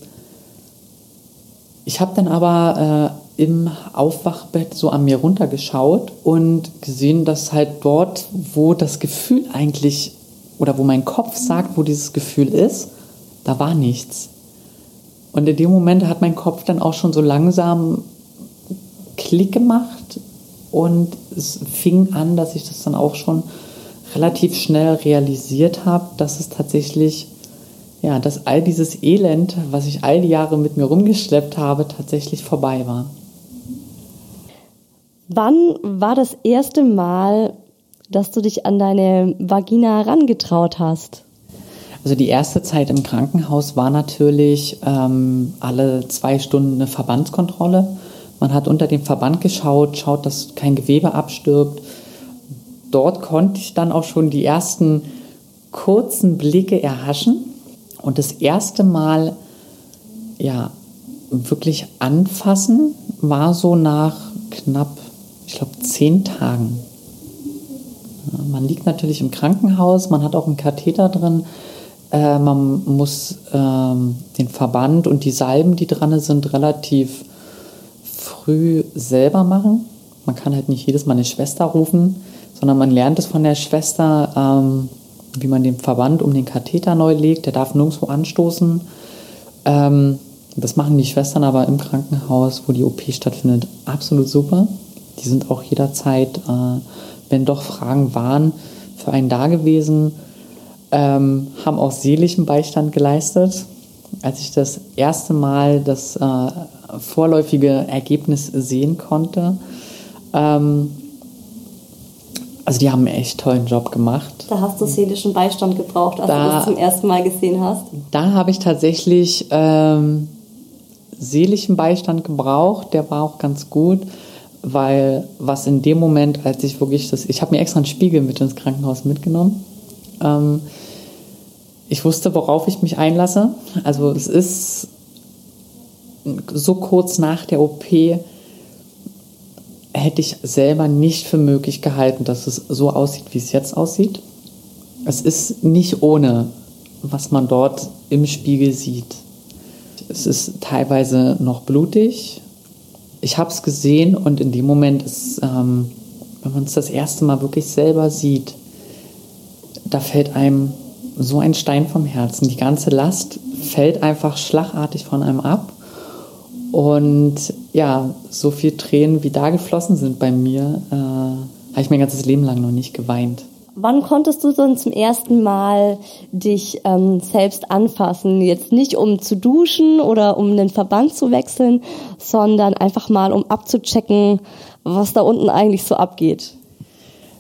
ich habe dann aber äh, im Aufwachbett so an mir runtergeschaut und gesehen, dass halt dort, wo das Gefühl eigentlich oder wo mein Kopf sagt, wo dieses Gefühl ist, da war nichts. Und in dem Moment hat mein Kopf dann auch schon so langsam Klick gemacht und es fing an, dass ich das dann auch schon relativ schnell realisiert habe, dass es tatsächlich, ja, dass all dieses Elend, was ich all die Jahre mit mir rumgeschleppt habe, tatsächlich vorbei war. Wann war das erste Mal, dass du dich an deine Vagina herangetraut hast? Also die erste Zeit im Krankenhaus war natürlich ähm, alle zwei Stunden eine Verbandskontrolle. Man hat unter dem Verband geschaut, schaut, dass kein Gewebe abstirbt. Dort konnte ich dann auch schon die ersten kurzen Blicke erhaschen und das erste Mal ja wirklich anfassen war so nach knapp, ich glaube, zehn Tagen. Man liegt natürlich im Krankenhaus, man hat auch einen Katheter drin, äh, man muss ähm, den Verband und die Salben, die dran sind, relativ früh selber machen. Man kann halt nicht jedes Mal eine Schwester rufen, sondern man lernt es von der Schwester, ähm, wie man den Verband um den Katheter neu legt. Der darf nirgendwo anstoßen. Ähm, das machen die Schwestern aber im Krankenhaus, wo die OP stattfindet, absolut super. Die sind auch jederzeit, äh, wenn doch Fragen waren, für einen da gewesen ähm, haben auch seelischen Beistand geleistet. Als ich das erste Mal das äh, vorläufige Ergebnis sehen konnte, ähm, also die haben einen echt tollen Job gemacht. Da hast du seelischen Beistand gebraucht, als da, du das zum ersten Mal gesehen hast? Da habe ich tatsächlich ähm, seelischen Beistand gebraucht. Der war auch ganz gut, weil was in dem Moment, als ich wirklich das, ich habe mir extra einen Spiegel mit ins Krankenhaus mitgenommen. Ähm, ich wusste, worauf ich mich einlasse. Also es ist so kurz nach der OP hätte ich selber nicht für möglich gehalten, dass es so aussieht, wie es jetzt aussieht. Es ist nicht ohne, was man dort im Spiegel sieht. Es ist teilweise noch blutig. Ich habe es gesehen und in dem Moment ist, ähm, wenn man es das erste Mal wirklich selber sieht, da fällt einem so ein Stein vom Herzen. Die ganze Last fällt einfach schlagartig von einem ab. Und ja, so viel Tränen, wie da geflossen sind bei mir, äh, habe ich mein ganzes Leben lang noch nicht geweint. Wann konntest du dann zum ersten Mal dich ähm, selbst anfassen? Jetzt nicht um zu duschen oder um den Verband zu wechseln, sondern einfach mal um abzuchecken, was da unten eigentlich so abgeht.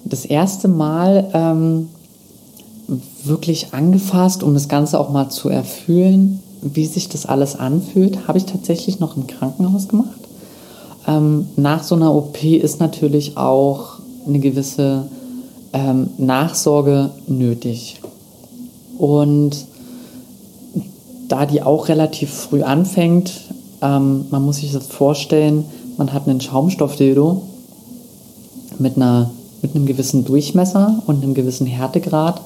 Das erste Mal ähm, wirklich angefasst, um das Ganze auch mal zu erfühlen, wie sich das alles anfühlt, habe ich tatsächlich noch im Krankenhaus gemacht. Ähm, nach so einer OP ist natürlich auch eine gewisse ähm, Nachsorge nötig. Und da die auch relativ früh anfängt, ähm, man muss sich das vorstellen, man hat einen Schaumstoffdildo mit, einer, mit einem gewissen Durchmesser und einem gewissen Härtegrad.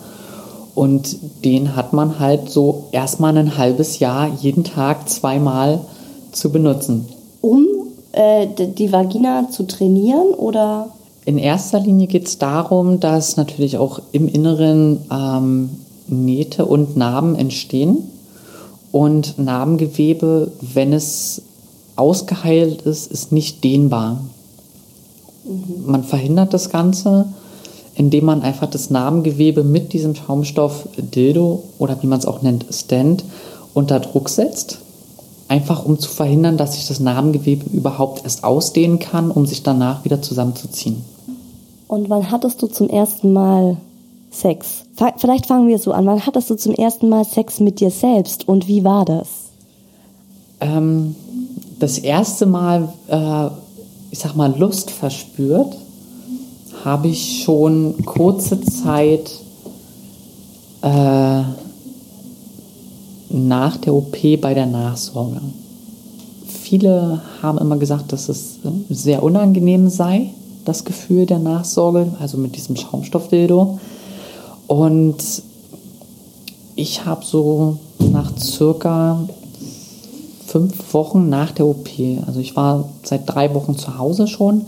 Und den hat man halt so erstmal ein halbes Jahr jeden Tag zweimal zu benutzen. Um äh, die Vagina zu trainieren oder? In erster Linie geht es darum, dass natürlich auch im Inneren ähm, Nähte und Narben entstehen. Und Narbengewebe, wenn es ausgeheilt ist, ist nicht dehnbar. Mhm. Man verhindert das Ganze, indem man einfach das Narbengewebe mit diesem Schaumstoff Dildo oder wie man es auch nennt, Stand unter Druck setzt einfach um zu verhindern, dass sich das Narbengewebe überhaupt erst ausdehnen kann, um sich danach wieder zusammenzuziehen. Und wann hattest du zum ersten Mal Sex? Vielleicht fangen wir so an. Wann hattest du zum ersten Mal Sex mit dir selbst und wie war das? Ähm, das erste Mal, äh, ich sag mal, Lust verspürt, habe ich schon kurze Zeit äh, nach der OP bei der Nachsorge. Viele haben immer gesagt, dass es sehr unangenehm sei das Gefühl der Nachsorge, also mit diesem Schaumstoffdildo. Und ich habe so nach circa fünf Wochen nach der OP, also ich war seit drei Wochen zu Hause schon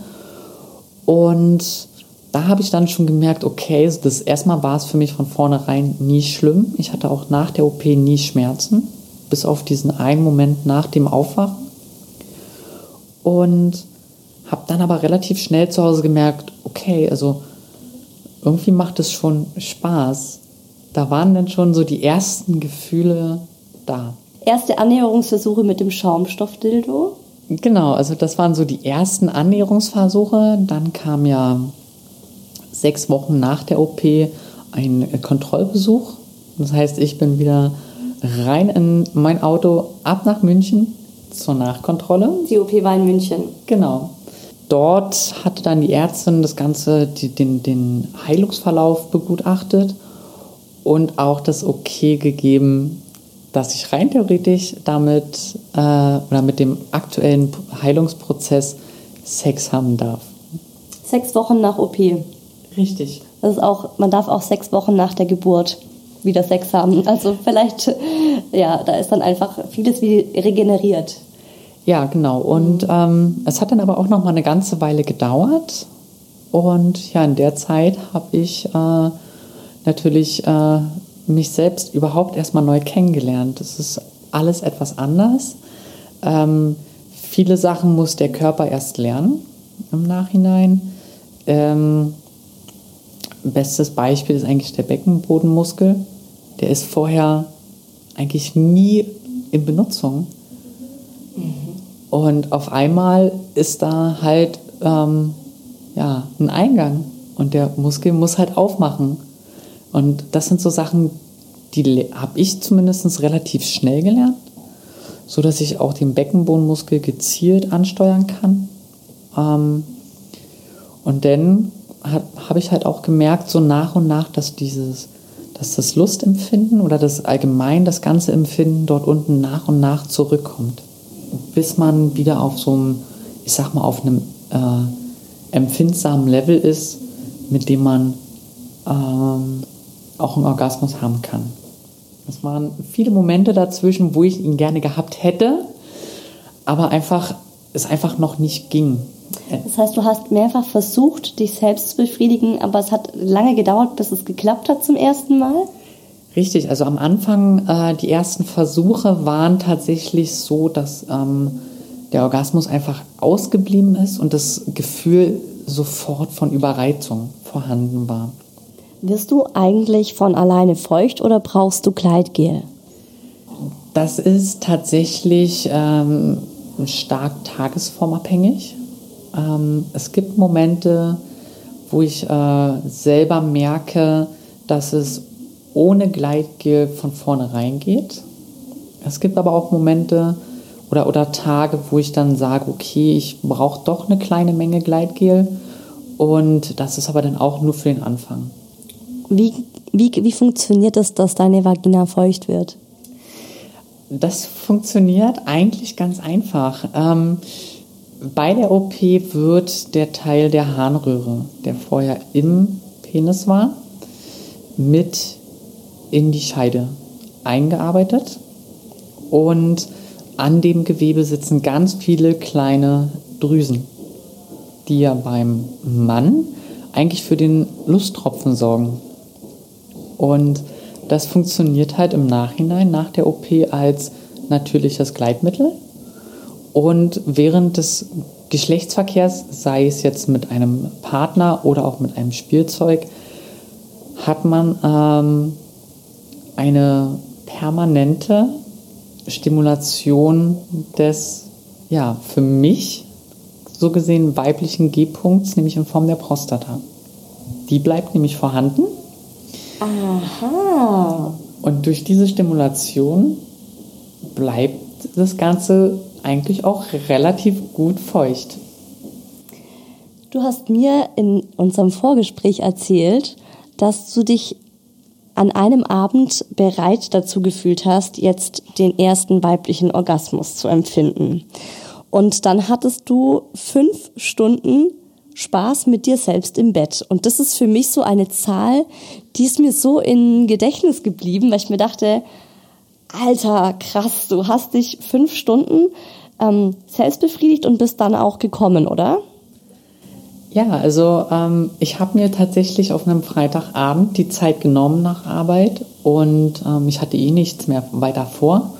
und da habe ich dann schon gemerkt, okay, das erstmal war es für mich von vornherein nie schlimm. Ich hatte auch nach der OP nie Schmerzen, bis auf diesen einen Moment nach dem Aufwachen. Und habe dann aber relativ schnell zu Hause gemerkt, okay, also irgendwie macht es schon Spaß. Da waren dann schon so die ersten Gefühle da. Erste Annäherungsversuche mit dem Schaumstoffdildo? Genau, also das waren so die ersten Annäherungsversuche. Dann kam ja sechs Wochen nach der OP ein Kontrollbesuch. Das heißt, ich bin wieder rein in mein Auto, ab nach München zur Nachkontrolle. Die OP war in München. Genau dort hatte dann die Ärztin das Ganze, die, den, den Heilungsverlauf begutachtet und auch das Okay gegeben, dass ich rein theoretisch damit äh, oder mit dem aktuellen Heilungsprozess Sex haben darf. Sechs Wochen nach OP. Richtig. Das ist auch, man darf auch sechs Wochen nach der Geburt wieder Sex haben. Also vielleicht, ja, da ist dann einfach vieles wie regeneriert. Ja, genau. Und ähm, es hat dann aber auch noch mal eine ganze Weile gedauert. Und ja, in der Zeit habe ich äh, natürlich äh, mich selbst überhaupt erstmal neu kennengelernt. Das ist alles etwas anders. Ähm, viele Sachen muss der Körper erst lernen im Nachhinein. Ähm, bestes Beispiel ist eigentlich der Beckenbodenmuskel. Der ist vorher eigentlich nie in Benutzung. Und auf einmal ist da halt ähm, ja, ein Eingang und der Muskel muss halt aufmachen. Und das sind so Sachen, die habe ich zumindest relativ schnell gelernt, so dass ich auch den Beckenbodenmuskel gezielt ansteuern kann. Ähm, und dann habe ich halt auch gemerkt, so nach und nach, dass dieses, dass das Lustempfinden oder das allgemein das ganze Empfinden dort unten nach und nach zurückkommt bis man wieder auf so einem, ich sag mal, auf einem äh, empfindsamen Level ist, mit dem man ähm, auch einen Orgasmus haben kann. Es waren viele Momente dazwischen, wo ich ihn gerne gehabt hätte, aber einfach es einfach noch nicht ging. Das heißt, du hast mehrfach versucht, dich selbst zu befriedigen, aber es hat lange gedauert, bis es geklappt hat zum ersten Mal? Richtig, also am Anfang, äh, die ersten Versuche waren tatsächlich so, dass ähm, der Orgasmus einfach ausgeblieben ist und das Gefühl sofort von Überreizung vorhanden war. Wirst du eigentlich von alleine feucht oder brauchst du Gleitgel? Das ist tatsächlich ähm, stark tagesformabhängig. Ähm, es gibt Momente, wo ich äh, selber merke, dass es ohne Gleitgel von vornherein geht. Es gibt aber auch Momente oder, oder Tage, wo ich dann sage, okay, ich brauche doch eine kleine Menge Gleitgel und das ist aber dann auch nur für den Anfang. Wie, wie, wie funktioniert es, dass deine Vagina feucht wird? Das funktioniert eigentlich ganz einfach. Ähm, bei der OP wird der Teil der Harnröhre, der vorher im Penis war, mit in die Scheide eingearbeitet. Und an dem Gewebe sitzen ganz viele kleine Drüsen, die ja beim Mann eigentlich für den Lusttropfen sorgen. Und das funktioniert halt im Nachhinein nach der OP als natürliches Gleitmittel. Und während des Geschlechtsverkehrs, sei es jetzt mit einem Partner oder auch mit einem Spielzeug, hat man ähm, eine permanente Stimulation des, ja, für mich so gesehen weiblichen G-Punkts, nämlich in Form der Prostata. Die bleibt nämlich vorhanden Aha. Und durch diese Stimulation bleibt das Ganze eigentlich auch relativ gut feucht. Du hast mir in unserem Vorgespräch erzählt, dass du dich an einem Abend bereit dazu gefühlt hast, jetzt den ersten weiblichen Orgasmus zu empfinden. Und dann hattest du fünf Stunden Spaß mit dir selbst im Bett. Und das ist für mich so eine Zahl, die ist mir so in Gedächtnis geblieben, weil ich mir dachte, Alter, krass, du hast dich fünf Stunden ähm, selbst befriedigt und bist dann auch gekommen, oder? Ja, also ähm, ich habe mir tatsächlich auf einem Freitagabend die Zeit genommen nach Arbeit und ähm, ich hatte eh nichts mehr weiter vor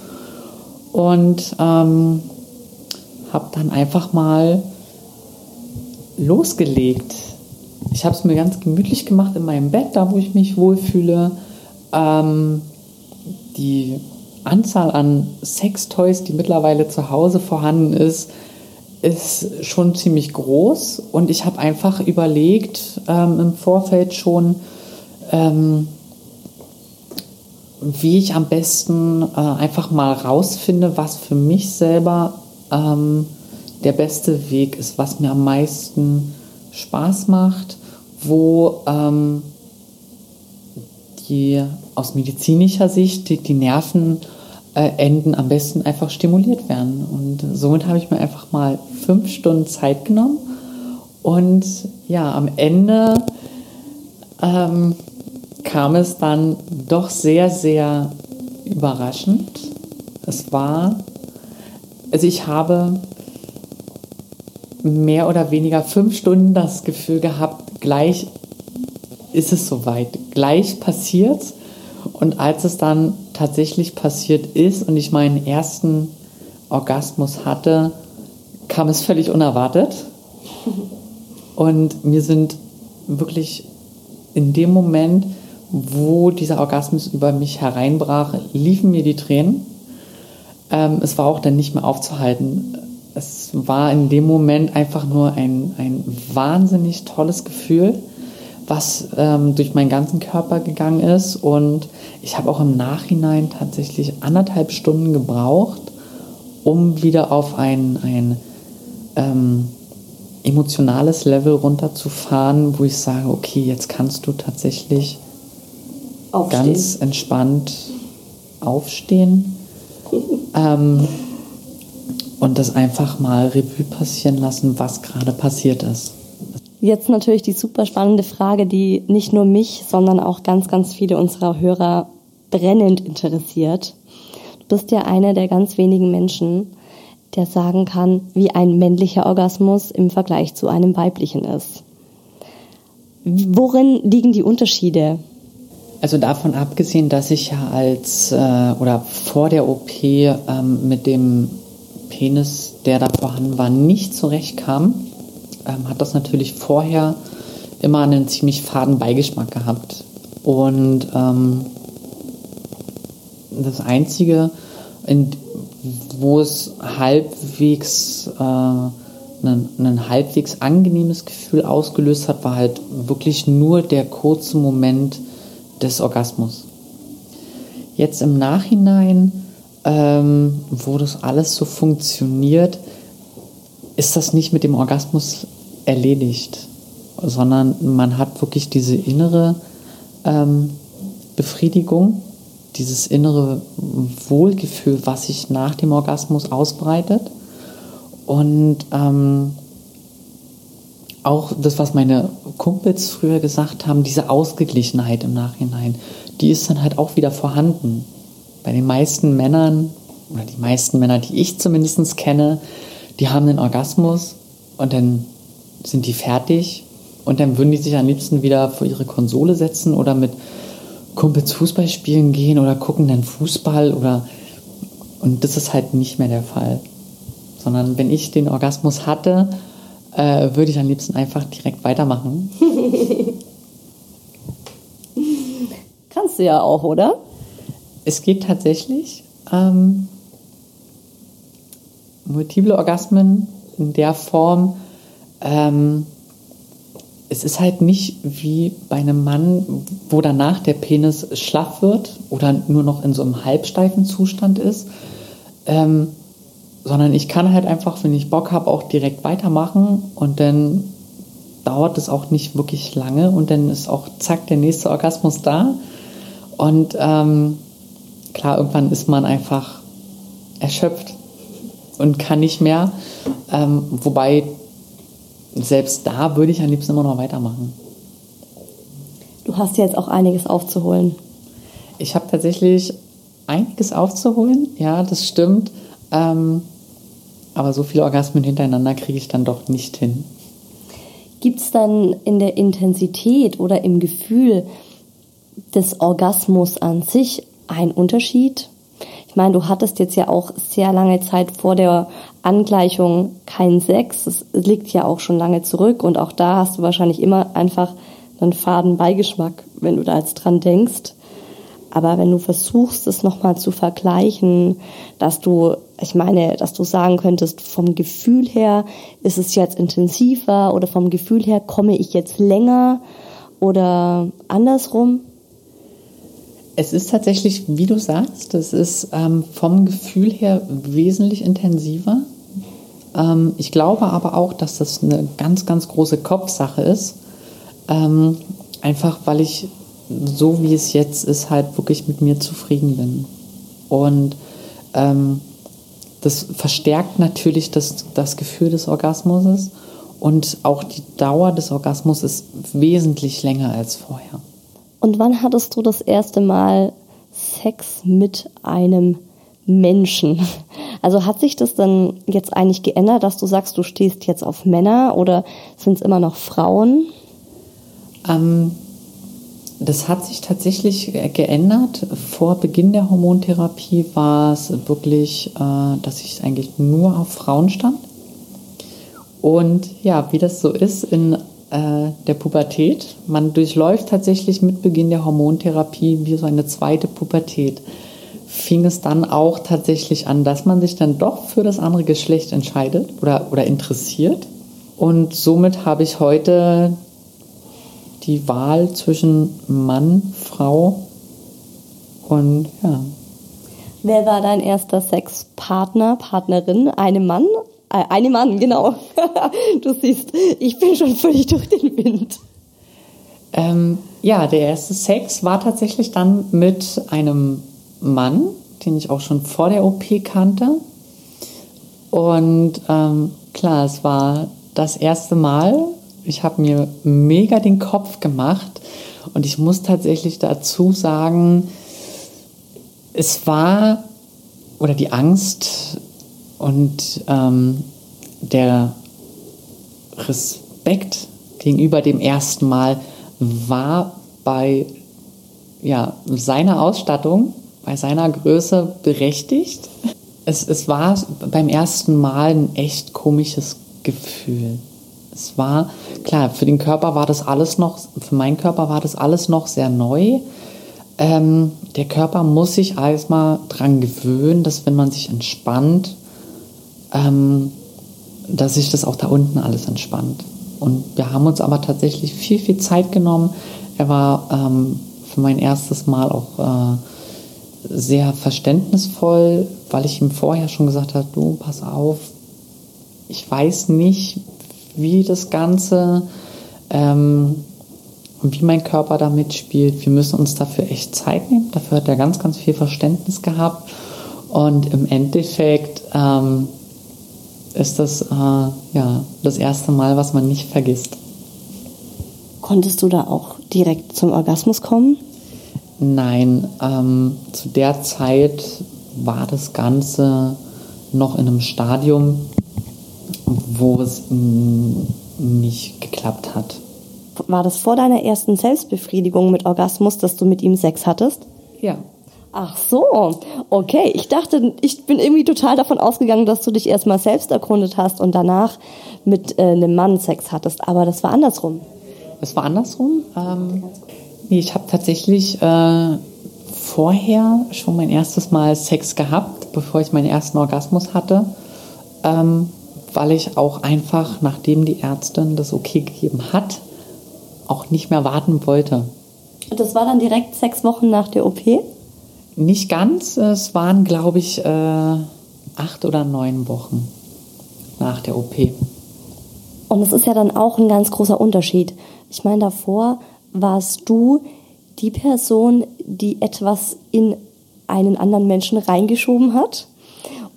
und ähm, habe dann einfach mal losgelegt. Ich habe es mir ganz gemütlich gemacht in meinem Bett, da wo ich mich wohlfühle. Ähm, die Anzahl an Sextoys, die mittlerweile zu Hause vorhanden ist, ist schon ziemlich groß. Und ich habe einfach überlegt ähm, im Vorfeld schon, ähm, wie ich am besten äh, einfach mal rausfinde, was für mich selber ähm, der beste Weg ist, was mir am meisten Spaß macht, wo ähm, die aus medizinischer Sicht die, die Nervenenden äh, am besten einfach stimuliert werden. Und somit habe ich mir einfach mal fünf Stunden Zeit genommen. Und ja, am Ende ähm, kam es dann doch sehr, sehr überraschend. Es war, also ich habe mehr oder weniger fünf Stunden das Gefühl gehabt, gleich ist es soweit, gleich passiert. Und als es dann tatsächlich passiert ist und ich meinen ersten Orgasmus hatte, kam es völlig unerwartet. Und mir sind wirklich in dem Moment, wo dieser Orgasmus über mich hereinbrach, liefen mir die Tränen. Ähm, es war auch dann nicht mehr aufzuhalten es war in dem Moment einfach nur ein, ein wahnsinnig tolles Gefühl, was ähm, durch meinen ganzen Körper gegangen ist. Und ich habe auch im Nachhinein tatsächlich anderthalb Stunden gebraucht, um wieder auf ein, ein ähm, emotionales Level runterzufahren, wo ich sage, okay, jetzt kannst du tatsächlich aufstehen. ganz entspannt aufstehen. ähm, und das einfach mal Revue passieren lassen, was gerade passiert ist. Jetzt natürlich die super spannende Frage, die nicht nur mich, sondern auch ganz, ganz viele unserer Hörer brennend interessiert. Du bist ja einer der ganz wenigen Menschen, der sagen kann, wie ein männlicher Orgasmus im Vergleich zu einem weiblichen ist. Worin liegen die Unterschiede? Also davon abgesehen, dass ich ja als äh, oder vor der OP ähm, mit dem Penis, der da vorhanden war, nicht zurechtkam, ähm, hat das natürlich vorher immer einen ziemlich faden Beigeschmack gehabt. Und ähm, das Einzige, in, wo es halbwegs äh, ein, halbwegs angenehmes Gefühl ausgelöst hat, war halt wirklich nur der kurze Moment des Orgasmus. Jetzt im Nachhinein, ähm, wo das alles so funktioniert, ist das nicht mit dem Orgasmus erledigt, sondern man hat wirklich diese innere ähm, Befriedigung, dieses innere Wohlgefühl, was sich nach dem Orgasmus ausbreitet. Und ähm, auch das, was meine Kumpels früher gesagt haben, diese Ausgeglichenheit im Nachhinein, die ist dann halt auch wieder vorhanden. Bei den meisten Männern, oder die meisten Männer, die ich zumindest kenne, die haben den Orgasmus und dann sind die fertig und dann würden die sich am liebsten wieder vor ihre Konsole setzen oder mit Kumpels Fußball spielen gehen oder gucken dann Fußball oder und das ist halt nicht mehr der Fall. Sondern wenn ich den Orgasmus hatte, äh, würde ich am liebsten einfach direkt weitermachen. Kannst du ja auch, oder? Es geht tatsächlich. Ähm, multiple Orgasmen in der Form, ähm, es ist halt nicht wie bei einem Mann, wo danach der Penis schlaff wird oder nur noch in so einem halbsteifen Zustand ist, ähm, sondern ich kann halt einfach, wenn ich Bock habe, auch direkt weitermachen und dann dauert es auch nicht wirklich lange und dann ist auch zack der nächste Orgasmus da. Und ähm, klar, irgendwann ist man einfach erschöpft und kann nicht mehr, ähm, wobei selbst da würde ich am liebsten immer noch weitermachen. Du hast jetzt auch einiges aufzuholen. Ich habe tatsächlich einiges aufzuholen, ja, das stimmt. Ähm, aber so viele Orgasmen hintereinander kriege ich dann doch nicht hin. Gibt es dann in der Intensität oder im Gefühl des Orgasmus an sich einen Unterschied? Ich meine, du hattest jetzt ja auch sehr lange Zeit vor der Angleichung keinen Sex. Das liegt ja auch schon lange zurück und auch da hast du wahrscheinlich immer einfach einen faden Beigeschmack, wenn du da jetzt dran denkst. Aber wenn du versuchst, es nochmal zu vergleichen, dass du, ich meine, dass du sagen könntest, vom Gefühl her ist es jetzt intensiver oder vom Gefühl her komme ich jetzt länger oder andersrum, es ist tatsächlich, wie du sagst, es ist ähm, vom Gefühl her wesentlich intensiver. Ähm, ich glaube aber auch, dass das eine ganz, ganz große Kopfsache ist. Ähm, einfach weil ich so wie es jetzt ist, halt wirklich mit mir zufrieden bin. Und ähm, das verstärkt natürlich das, das Gefühl des Orgasmus und auch die Dauer des Orgasmus ist wesentlich länger als vorher. Und wann hattest du das erste Mal Sex mit einem Menschen? Also hat sich das dann jetzt eigentlich geändert, dass du sagst, du stehst jetzt auf Männer oder sind es immer noch Frauen? Ähm, das hat sich tatsächlich geändert. Vor Beginn der Hormontherapie war es wirklich, äh, dass ich eigentlich nur auf Frauen stand. Und ja, wie das so ist in äh, der Pubertät. Man durchläuft tatsächlich mit Beginn der Hormontherapie wie so eine zweite Pubertät. Fing es dann auch tatsächlich an, dass man sich dann doch für das andere Geschlecht entscheidet oder, oder interessiert. Und somit habe ich heute die Wahl zwischen Mann, Frau und ja. Wer war dein erster Sexpartner, Partnerin? Eine Mann, äh, eine Mann, genau. du siehst, ich bin schon völlig durch den Wind. Ähm, ja, der erste Sex war tatsächlich dann mit einem Mann, den ich auch schon vor der OP kannte. Und ähm, klar, es war das erste Mal. Ich habe mir mega den Kopf gemacht. Und ich muss tatsächlich dazu sagen, es war, oder die Angst und ähm, der Respekt gegenüber dem ersten Mal war bei ja, seiner Ausstattung, bei seiner Größe berechtigt. Es, es war beim ersten Mal ein echt komisches Gefühl. Es war, klar, für den Körper war das alles noch, für meinen Körper war das alles noch sehr neu. Ähm, der Körper muss sich erstmal dran gewöhnen, dass wenn man sich entspannt, ähm, dass sich das auch da unten alles entspannt. Und wir haben uns aber tatsächlich viel, viel Zeit genommen. Er war ähm, für mein erstes Mal auch äh, sehr verständnisvoll, weil ich ihm vorher schon gesagt habe, du, pass auf, ich weiß nicht, wie das Ganze ähm, und wie mein Körper da mitspielt. Wir müssen uns dafür echt Zeit nehmen. Dafür hat er ganz, ganz viel Verständnis gehabt. Und im Endeffekt ähm, ist das äh, ja das erste Mal, was man nicht vergisst. Konntest du da auch direkt zum Orgasmus kommen? Nein, ähm, zu der Zeit war das Ganze noch in einem Stadium, wo es nicht geklappt hat. War das vor deiner ersten Selbstbefriedigung mit Orgasmus, dass du mit ihm Sex hattest? Ja. Ach so, okay. Ich dachte, ich bin irgendwie total davon ausgegangen, dass du dich erstmal selbst erkundet hast und danach mit äh, einem Mann Sex hattest. Aber das war andersrum. Es war andersrum. Ähm, nee, ich habe tatsächlich äh, vorher schon mein erstes Mal Sex gehabt, bevor ich meinen ersten Orgasmus hatte. Ähm, weil ich auch einfach, nachdem die Ärztin das okay gegeben hat, auch nicht mehr warten wollte. Das war dann direkt sechs Wochen nach der OP? Nicht ganz. Es waren, glaube ich, äh, acht oder neun Wochen nach der OP. Und es ist ja dann auch ein ganz großer Unterschied. Ich meine, davor warst du die Person, die etwas in einen anderen Menschen reingeschoben hat.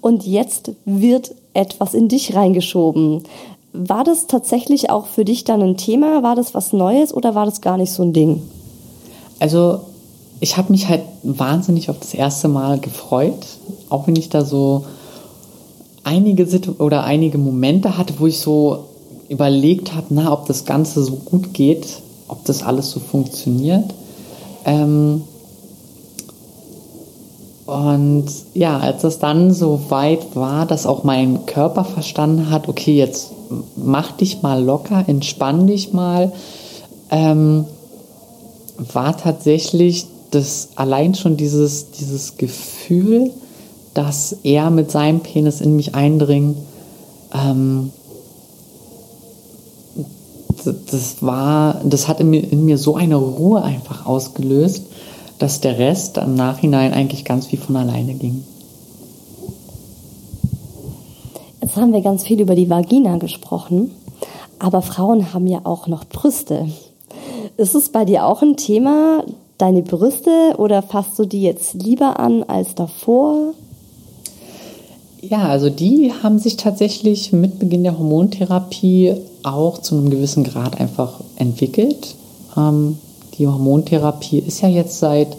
Und jetzt wird etwas in dich reingeschoben. War das tatsächlich auch für dich dann ein Thema? War das was Neues oder war das gar nicht so ein Ding? Also ich habe mich halt wahnsinnig auf das erste Mal gefreut, auch wenn ich da so einige Situ oder einige Momente hatte, wo ich so überlegt habe, na, ob das Ganze so gut geht, ob das alles so funktioniert. Ähm, und ja, als es dann so weit war, dass auch mein Körper verstanden hat, okay, jetzt mach dich mal locker, entspann dich mal, ähm, war tatsächlich das allein schon dieses, dieses Gefühl, dass er mit seinem Penis in mich eindringt, ähm, das war, das hat in mir, in mir so eine Ruhe einfach ausgelöst, dass der Rest im Nachhinein eigentlich ganz wie von alleine ging. Jetzt haben wir ganz viel über die Vagina gesprochen, aber Frauen haben ja auch noch Brüste. Ist es bei dir auch ein Thema, deine Brüste, oder fasst du die jetzt lieber an als davor? Ja, also die haben sich tatsächlich mit Beginn der Hormontherapie auch zu einem gewissen Grad einfach entwickelt. Ähm, die Hormontherapie ist ja jetzt seit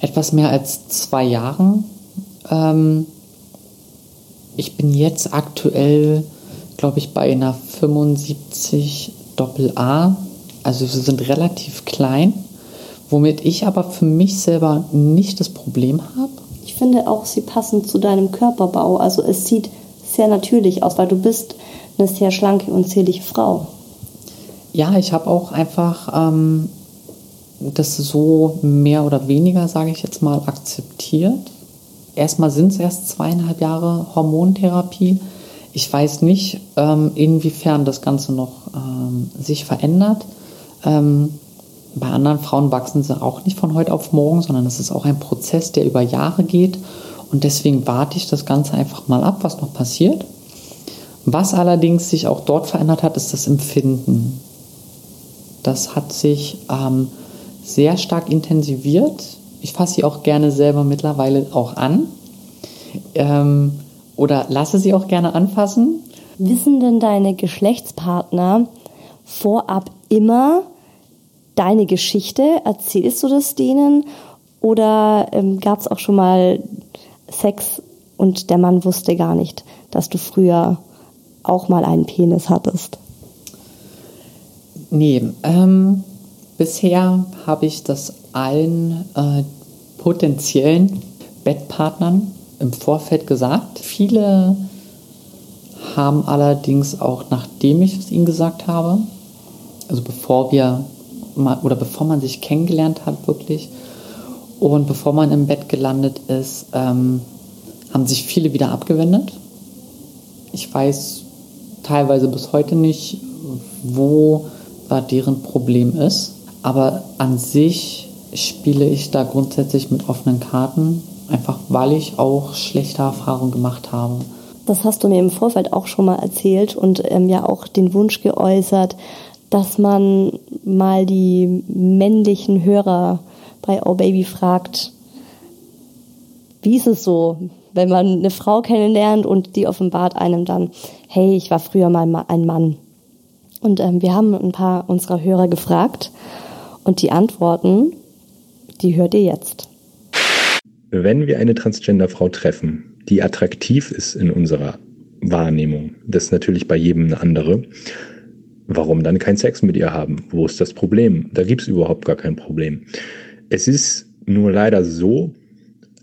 etwas mehr als zwei Jahren. Ähm, ich bin jetzt aktuell, glaube ich, bei einer 75 Doppel A. Also sie sind relativ klein, womit ich aber für mich selber nicht das Problem habe. Ich finde auch, sie passen zu deinem Körperbau. Also es sieht sehr natürlich aus, weil du bist eine sehr schlanke und zierliche Frau. Ja, ich habe auch einfach ähm, das so mehr oder weniger, sage ich jetzt mal, akzeptiert. Erstmal sind es erst zweieinhalb Jahre Hormontherapie. Ich weiß nicht, ähm, inwiefern das Ganze noch ähm, sich verändert. Ähm, bei anderen Frauen wachsen sie auch nicht von heute auf morgen, sondern es ist auch ein Prozess, der über Jahre geht. Und deswegen warte ich das Ganze einfach mal ab, was noch passiert. Was allerdings sich auch dort verändert hat, ist das Empfinden. Das hat sich ähm, sehr stark intensiviert. Ich fasse sie auch gerne selber mittlerweile auch an. Ähm, oder lasse sie auch gerne anfassen. Wissen denn deine Geschlechtspartner vorab immer deine Geschichte? Erzählst du das denen? Oder ähm, gab es auch schon mal Sex und der Mann wusste gar nicht, dass du früher auch mal einen Penis hattest? Nee, ähm, bisher habe ich das allen äh, potenziellen Bettpartnern im Vorfeld gesagt. Viele haben allerdings auch, nachdem ich es ihnen gesagt habe, also bevor wir oder bevor man sich kennengelernt hat, wirklich, und bevor man im Bett gelandet ist, ähm, haben sich viele wieder abgewendet. Ich weiß teilweise bis heute nicht, wo da deren Problem ist. Aber an sich spiele ich da grundsätzlich mit offenen Karten, einfach weil ich auch schlechte Erfahrungen gemacht habe. Das hast du mir im Vorfeld auch schon mal erzählt und ähm, ja auch den Wunsch geäußert, dass man mal die männlichen Hörer bei Oh Baby fragt, wie ist es so, wenn man eine Frau kennenlernt und die offenbart einem dann, hey, ich war früher mal ein Mann. Und ähm, wir haben ein paar unserer Hörer gefragt und die Antworten, die hört ihr jetzt. Wenn wir eine Transgender-Frau treffen, die attraktiv ist in unserer Wahrnehmung. Das ist natürlich bei jedem eine andere. Warum dann keinen Sex mit ihr haben? Wo ist das Problem? Da gibt es überhaupt gar kein Problem. Es ist nur leider so,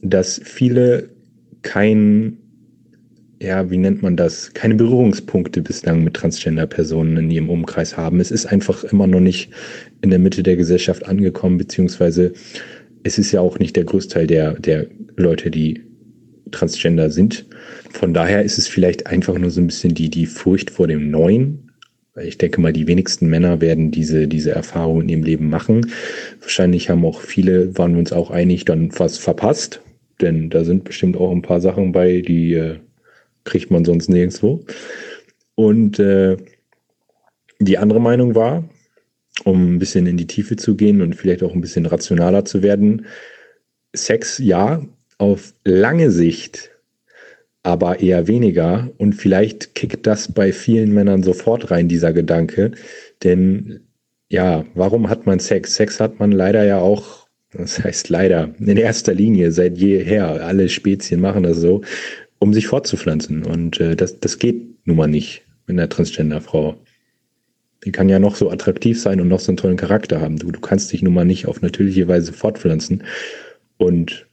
dass viele kein, ja, wie nennt man das, keine Berührungspunkte bislang mit Transgender-Personen in ihrem Umkreis haben. Es ist einfach immer noch nicht in der Mitte der Gesellschaft angekommen, beziehungsweise es ist ja auch nicht der Großteil der, der Leute, die Transgender sind. Von daher ist es vielleicht einfach nur so ein bisschen die, die Furcht vor dem Neuen. Ich denke mal, die wenigsten Männer werden diese, diese Erfahrung in ihrem Leben machen. Wahrscheinlich haben auch viele, waren wir uns auch einig, dann was verpasst. Denn da sind bestimmt auch ein paar Sachen bei, die äh, kriegt man sonst nirgendwo. Und äh, die andere Meinung war, um ein bisschen in die Tiefe zu gehen und vielleicht auch ein bisschen rationaler zu werden, Sex ja, auf lange Sicht aber eher weniger. Und vielleicht kickt das bei vielen Männern sofort rein, dieser Gedanke. Denn ja, warum hat man Sex? Sex hat man leider ja auch, das heißt leider, in erster Linie seit jeher. Alle Spezien machen das so, um sich fortzupflanzen. Und äh, das, das geht nun mal nicht mit einer Transgender-Frau. Die kann ja noch so attraktiv sein und noch so einen tollen Charakter haben. Du, du kannst dich nun mal nicht auf natürliche Weise fortpflanzen. Und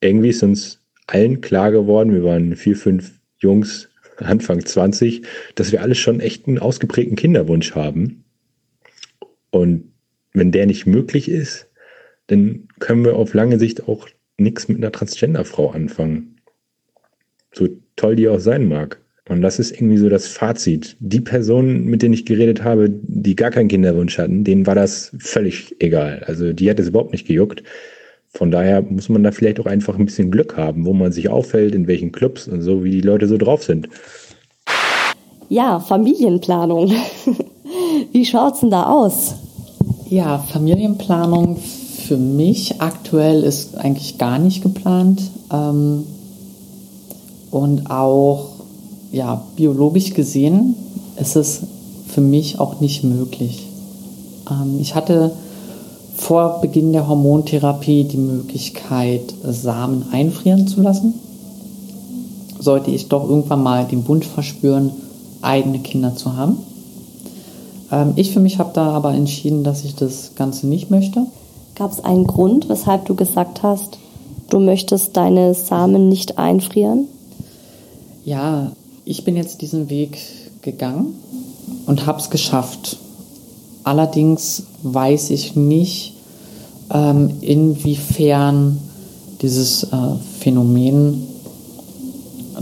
irgendwie ist uns allen klar geworden, wir waren vier, fünf Jungs, Anfang 20, dass wir alle schon echt einen ausgeprägten Kinderwunsch haben. Und wenn der nicht möglich ist, dann können wir auf lange Sicht auch nichts mit einer Transgender-Frau anfangen. So toll die auch sein mag. Und das ist irgendwie so das Fazit. Die Personen, mit denen ich geredet habe, die gar keinen Kinderwunsch hatten, denen war das völlig egal. Also die hat es überhaupt nicht gejuckt. Von daher muss man da vielleicht auch einfach ein bisschen Glück haben, wo man sich auffällt, in welchen Clubs und so, wie die Leute so drauf sind. Ja, Familienplanung. Wie schaut's denn da aus? Ja, Familienplanung für mich aktuell ist eigentlich gar nicht geplant. Ähm, und auch ja, biologisch gesehen ist es für mich auch nicht möglich. Ähm, ich hatte vor Beginn der Hormontherapie die Möglichkeit, Samen einfrieren zu lassen. Sollte ich doch irgendwann mal den Wunsch verspüren, eigene Kinder zu haben. Ähm, ich für mich habe da aber entschieden, dass ich das Ganze nicht möchte. Gab es einen Grund, weshalb du gesagt hast, du möchtest deine Samen nicht einfrieren? Ja, ich bin jetzt diesen Weg gegangen und habe es geschafft. Allerdings weiß ich nicht, ähm, inwiefern dieses äh, Phänomen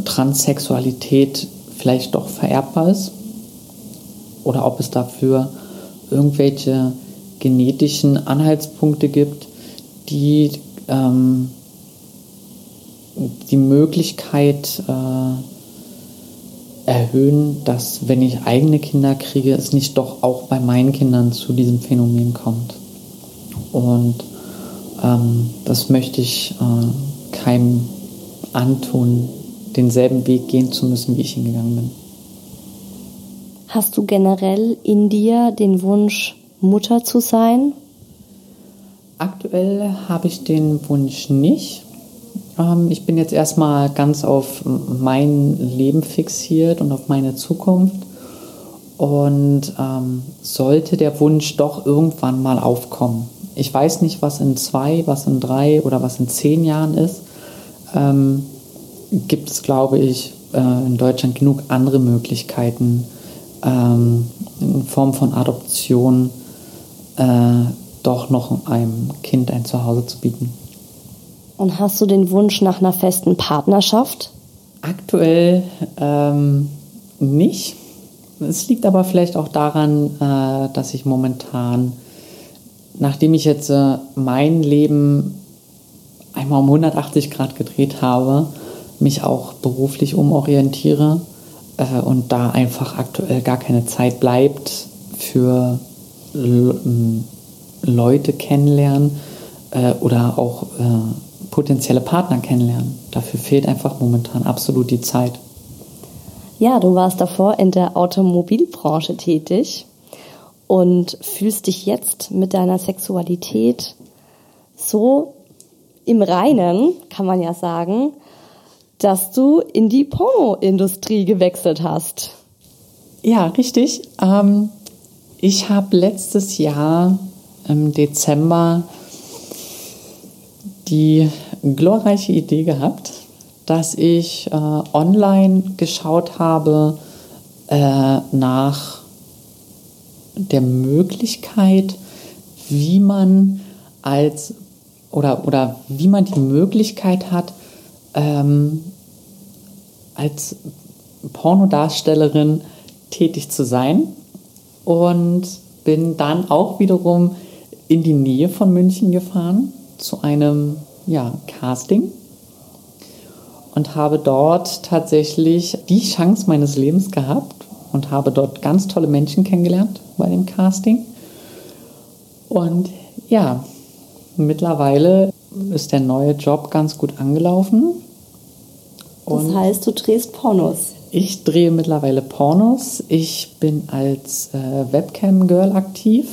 Transsexualität vielleicht doch vererbbar ist oder ob es dafür irgendwelche genetischen Anhaltspunkte gibt, die ähm, die Möglichkeit äh, erhöhen, dass wenn ich eigene Kinder kriege, es nicht doch auch bei meinen Kindern zu diesem Phänomen kommt. Und ähm, das möchte ich äh, keinem antun, denselben Weg gehen zu müssen, wie ich hingegangen bin. Hast du generell in dir den Wunsch, Mutter zu sein? Aktuell habe ich den Wunsch nicht. Ähm, ich bin jetzt erstmal ganz auf mein Leben fixiert und auf meine Zukunft. Und ähm, sollte der Wunsch doch irgendwann mal aufkommen, ich weiß nicht, was in zwei, was in drei oder was in zehn Jahren ist, ähm, gibt es, glaube ich, äh, in Deutschland genug andere Möglichkeiten ähm, in Form von Adoption äh, doch noch einem Kind ein Zuhause zu bieten. Und hast du den Wunsch nach einer festen Partnerschaft? Aktuell ähm, nicht. Es liegt aber vielleicht auch daran, äh, dass ich momentan, nachdem ich jetzt äh, mein Leben einmal um 180 Grad gedreht habe, mich auch beruflich umorientiere äh, und da einfach aktuell gar keine Zeit bleibt für Leute kennenlernen äh, oder auch potenzielle Partner kennenlernen. Dafür fehlt einfach momentan absolut die Zeit. Ja, du warst davor in der Automobilbranche tätig und fühlst dich jetzt mit deiner Sexualität so im Reinen, kann man ja sagen, dass du in die Pornoindustrie gewechselt hast. Ja, richtig. Ähm, ich habe letztes Jahr im Dezember die glorreiche Idee gehabt, dass ich äh, online geschaut habe äh, nach der Möglichkeit, wie man als oder, oder wie man die Möglichkeit hat, ähm, als Pornodarstellerin tätig zu sein und bin dann auch wiederum in die Nähe von München gefahren zu einem ja, Casting und habe dort tatsächlich die Chance meines Lebens gehabt und habe dort ganz tolle Menschen kennengelernt bei dem Casting. Und ja, mittlerweile ist der neue Job ganz gut angelaufen. Und das heißt, du drehst Pornos. Ich drehe mittlerweile Pornos. Ich bin als äh, Webcam-Girl aktiv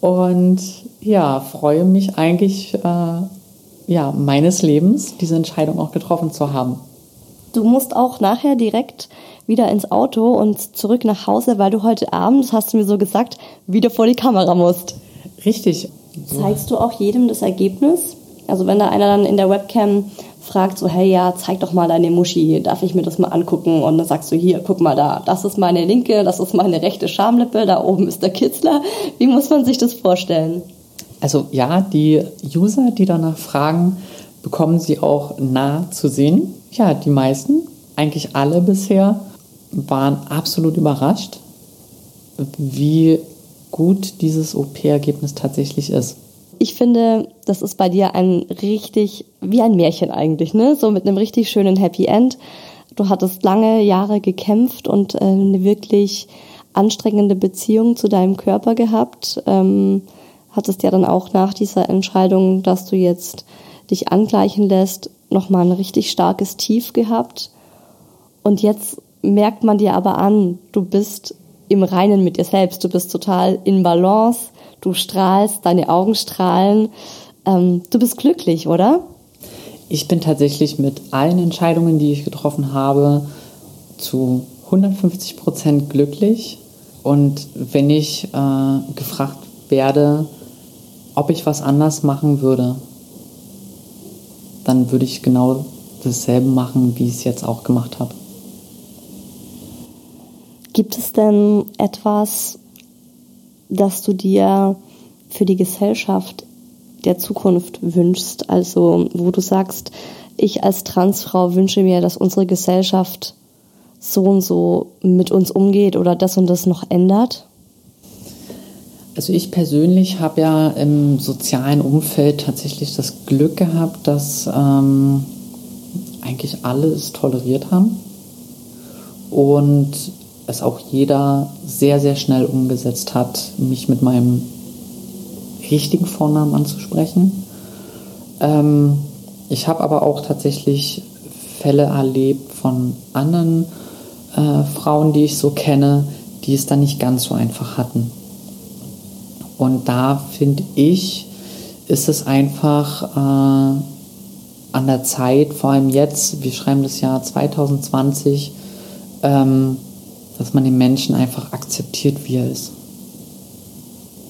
und ja, freue mich eigentlich äh, ja, meines Lebens, diese Entscheidung auch getroffen zu haben. Du musst auch nachher direkt wieder ins Auto und zurück nach Hause, weil du heute Abend, das hast du mir so gesagt, wieder vor die Kamera musst. Richtig. Zeigst du auch jedem das Ergebnis? Also wenn da einer dann in der Webcam fragt so, hey ja, zeig doch mal deine Muschi, darf ich mir das mal angucken? Und dann sagst du, hier, guck mal da, das ist meine linke, das ist meine rechte Schamlippe, da oben ist der Kitzler. Wie muss man sich das vorstellen? Also ja, die User, die danach fragen, bekommen sie auch nah zu sehen. Ja, die meisten, eigentlich alle bisher, waren absolut überrascht, wie gut dieses OP-Ergebnis tatsächlich ist ich finde, das ist bei dir ein richtig, wie ein Märchen eigentlich, ne? So mit einem richtig schönen Happy End. Du hattest lange Jahre gekämpft und äh, eine wirklich anstrengende Beziehung zu deinem Körper gehabt. Ähm, hattest ja dann auch nach dieser Entscheidung, dass du jetzt dich angleichen lässt, nochmal ein richtig starkes Tief gehabt. Und jetzt merkt man dir aber an, du bist im Reinen mit dir selbst, du bist total in Balance, du strahlst, deine Augen strahlen. Ähm, du bist glücklich, oder? Ich bin tatsächlich mit allen Entscheidungen, die ich getroffen habe, zu 150 Prozent glücklich. Und wenn ich äh, gefragt werde, ob ich was anders machen würde, dann würde ich genau dasselbe machen, wie ich es jetzt auch gemacht habe. Gibt es denn etwas, das du dir für die Gesellschaft der Zukunft wünschst? Also wo du sagst, ich als Transfrau wünsche mir, dass unsere Gesellschaft so und so mit uns umgeht oder das und das noch ändert? Also ich persönlich habe ja im sozialen Umfeld tatsächlich das Glück gehabt, dass ähm, eigentlich alle es toleriert haben und es auch jeder sehr, sehr schnell umgesetzt hat, mich mit meinem richtigen Vornamen anzusprechen. Ähm, ich habe aber auch tatsächlich Fälle erlebt von anderen äh, Frauen, die ich so kenne, die es dann nicht ganz so einfach hatten. Und da finde ich, ist es einfach äh, an der Zeit, vor allem jetzt, wir schreiben das Jahr 2020, ähm, dass man den Menschen einfach akzeptiert, wie er ist.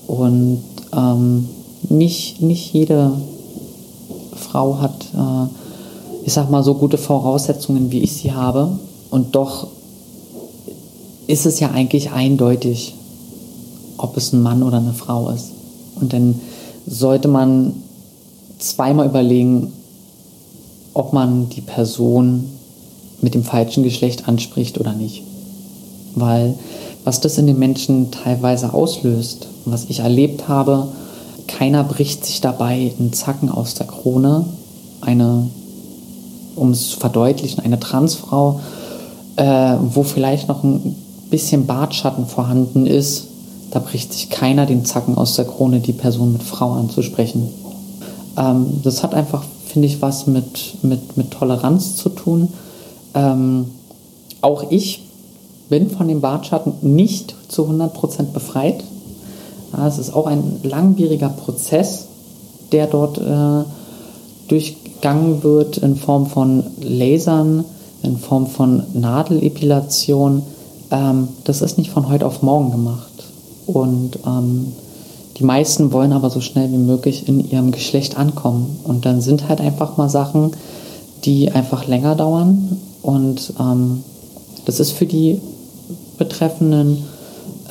Und ähm, nicht, nicht jede Frau hat, äh, ich sag mal, so gute Voraussetzungen, wie ich sie habe. Und doch ist es ja eigentlich eindeutig, ob es ein Mann oder eine Frau ist. Und dann sollte man zweimal überlegen, ob man die Person mit dem falschen Geschlecht anspricht oder nicht. Weil was das in den Menschen teilweise auslöst, was ich erlebt habe, keiner bricht sich dabei einen Zacken aus der Krone. Eine, um es zu verdeutlichen, eine Transfrau, äh, wo vielleicht noch ein bisschen Bartschatten vorhanden ist, da bricht sich keiner den Zacken aus der Krone, die Person mit Frau anzusprechen. Ähm, das hat einfach, finde ich, was mit, mit, mit Toleranz zu tun. Ähm, auch ich bin von dem Bartschatten nicht zu 100% befreit. Es ist auch ein langwieriger Prozess, der dort äh, durchgangen wird in Form von Lasern, in Form von Nadelepilation. Ähm, das ist nicht von heute auf morgen gemacht. Und ähm, die meisten wollen aber so schnell wie möglich in ihrem Geschlecht ankommen. Und dann sind halt einfach mal Sachen, die einfach länger dauern. Und ähm, das ist für die betreffenden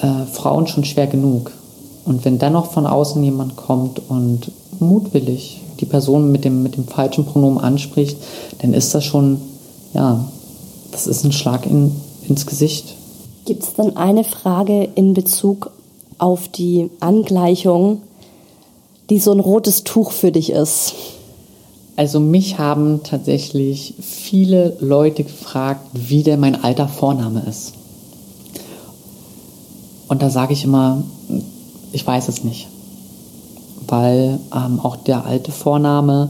äh, Frauen schon schwer genug. Und wenn dann noch von außen jemand kommt und mutwillig die Person mit dem, mit dem falschen Pronomen anspricht, dann ist das schon, ja, das ist ein Schlag in, ins Gesicht. Gibt es dann eine Frage in Bezug auf die Angleichung, die so ein rotes Tuch für dich ist? Also mich haben tatsächlich viele Leute gefragt, wie denn mein alter Vorname ist. Und da sage ich immer, ich weiß es nicht. Weil ähm, auch der alte Vorname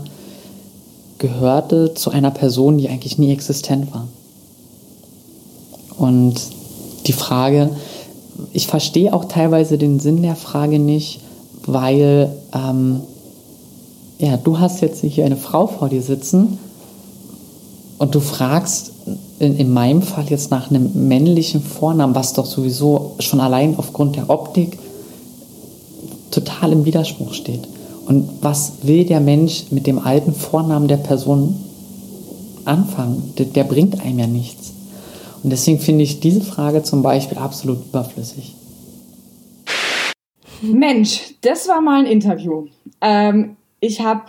gehörte zu einer Person, die eigentlich nie existent war. Und die Frage, ich verstehe auch teilweise den Sinn der Frage nicht, weil ähm, ja, du hast jetzt hier eine Frau vor dir sitzen und du fragst in, in meinem Fall jetzt nach einem männlichen Vornamen, was doch sowieso schon allein aufgrund der Optik total im Widerspruch steht. Und was will der Mensch mit dem alten Vornamen der Person anfangen? Der, der bringt einem ja nichts. Und deswegen finde ich diese Frage zum Beispiel absolut überflüssig. Mensch, das war mal ein Interview. Ähm, ich habe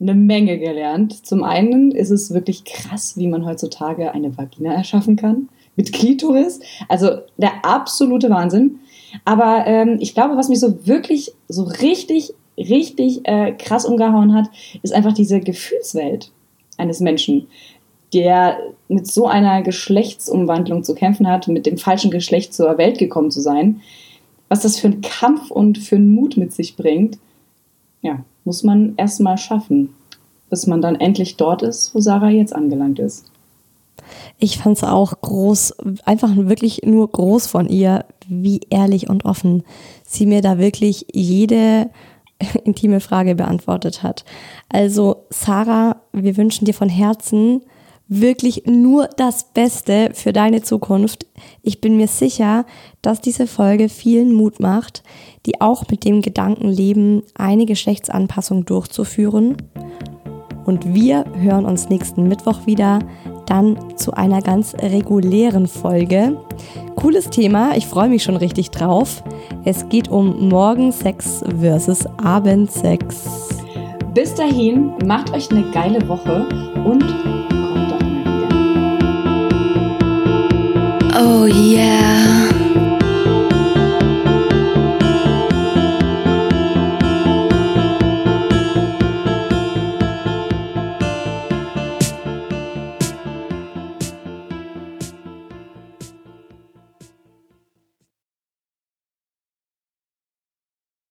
eine Menge gelernt. Zum einen ist es wirklich krass, wie man heutzutage eine Vagina erschaffen kann mit Klitoris. Also der absolute Wahnsinn. Aber ähm, ich glaube, was mich so wirklich, so richtig, richtig äh, krass umgehauen hat, ist einfach diese Gefühlswelt eines Menschen, der mit so einer Geschlechtsumwandlung zu kämpfen hat, mit dem falschen Geschlecht zur Welt gekommen zu sein. Was das für einen Kampf und für einen Mut mit sich bringt, ja, muss man erstmal schaffen, bis man dann endlich dort ist, wo Sarah jetzt angelangt ist. Ich fand es auch groß, einfach wirklich nur groß von ihr, wie ehrlich und offen sie mir da wirklich jede intime Frage beantwortet hat. Also Sarah, wir wünschen dir von Herzen wirklich nur das Beste für deine Zukunft. Ich bin mir sicher, dass diese Folge vielen Mut macht, die auch mit dem Gedanken leben, eine Geschlechtsanpassung durchzuführen. Und wir hören uns nächsten Mittwoch wieder, dann zu einer ganz regulären Folge. Cooles Thema, ich freue mich schon richtig drauf. Es geht um Morgensex versus Abendsex. Bis dahin, macht euch eine geile Woche und Oh yeah.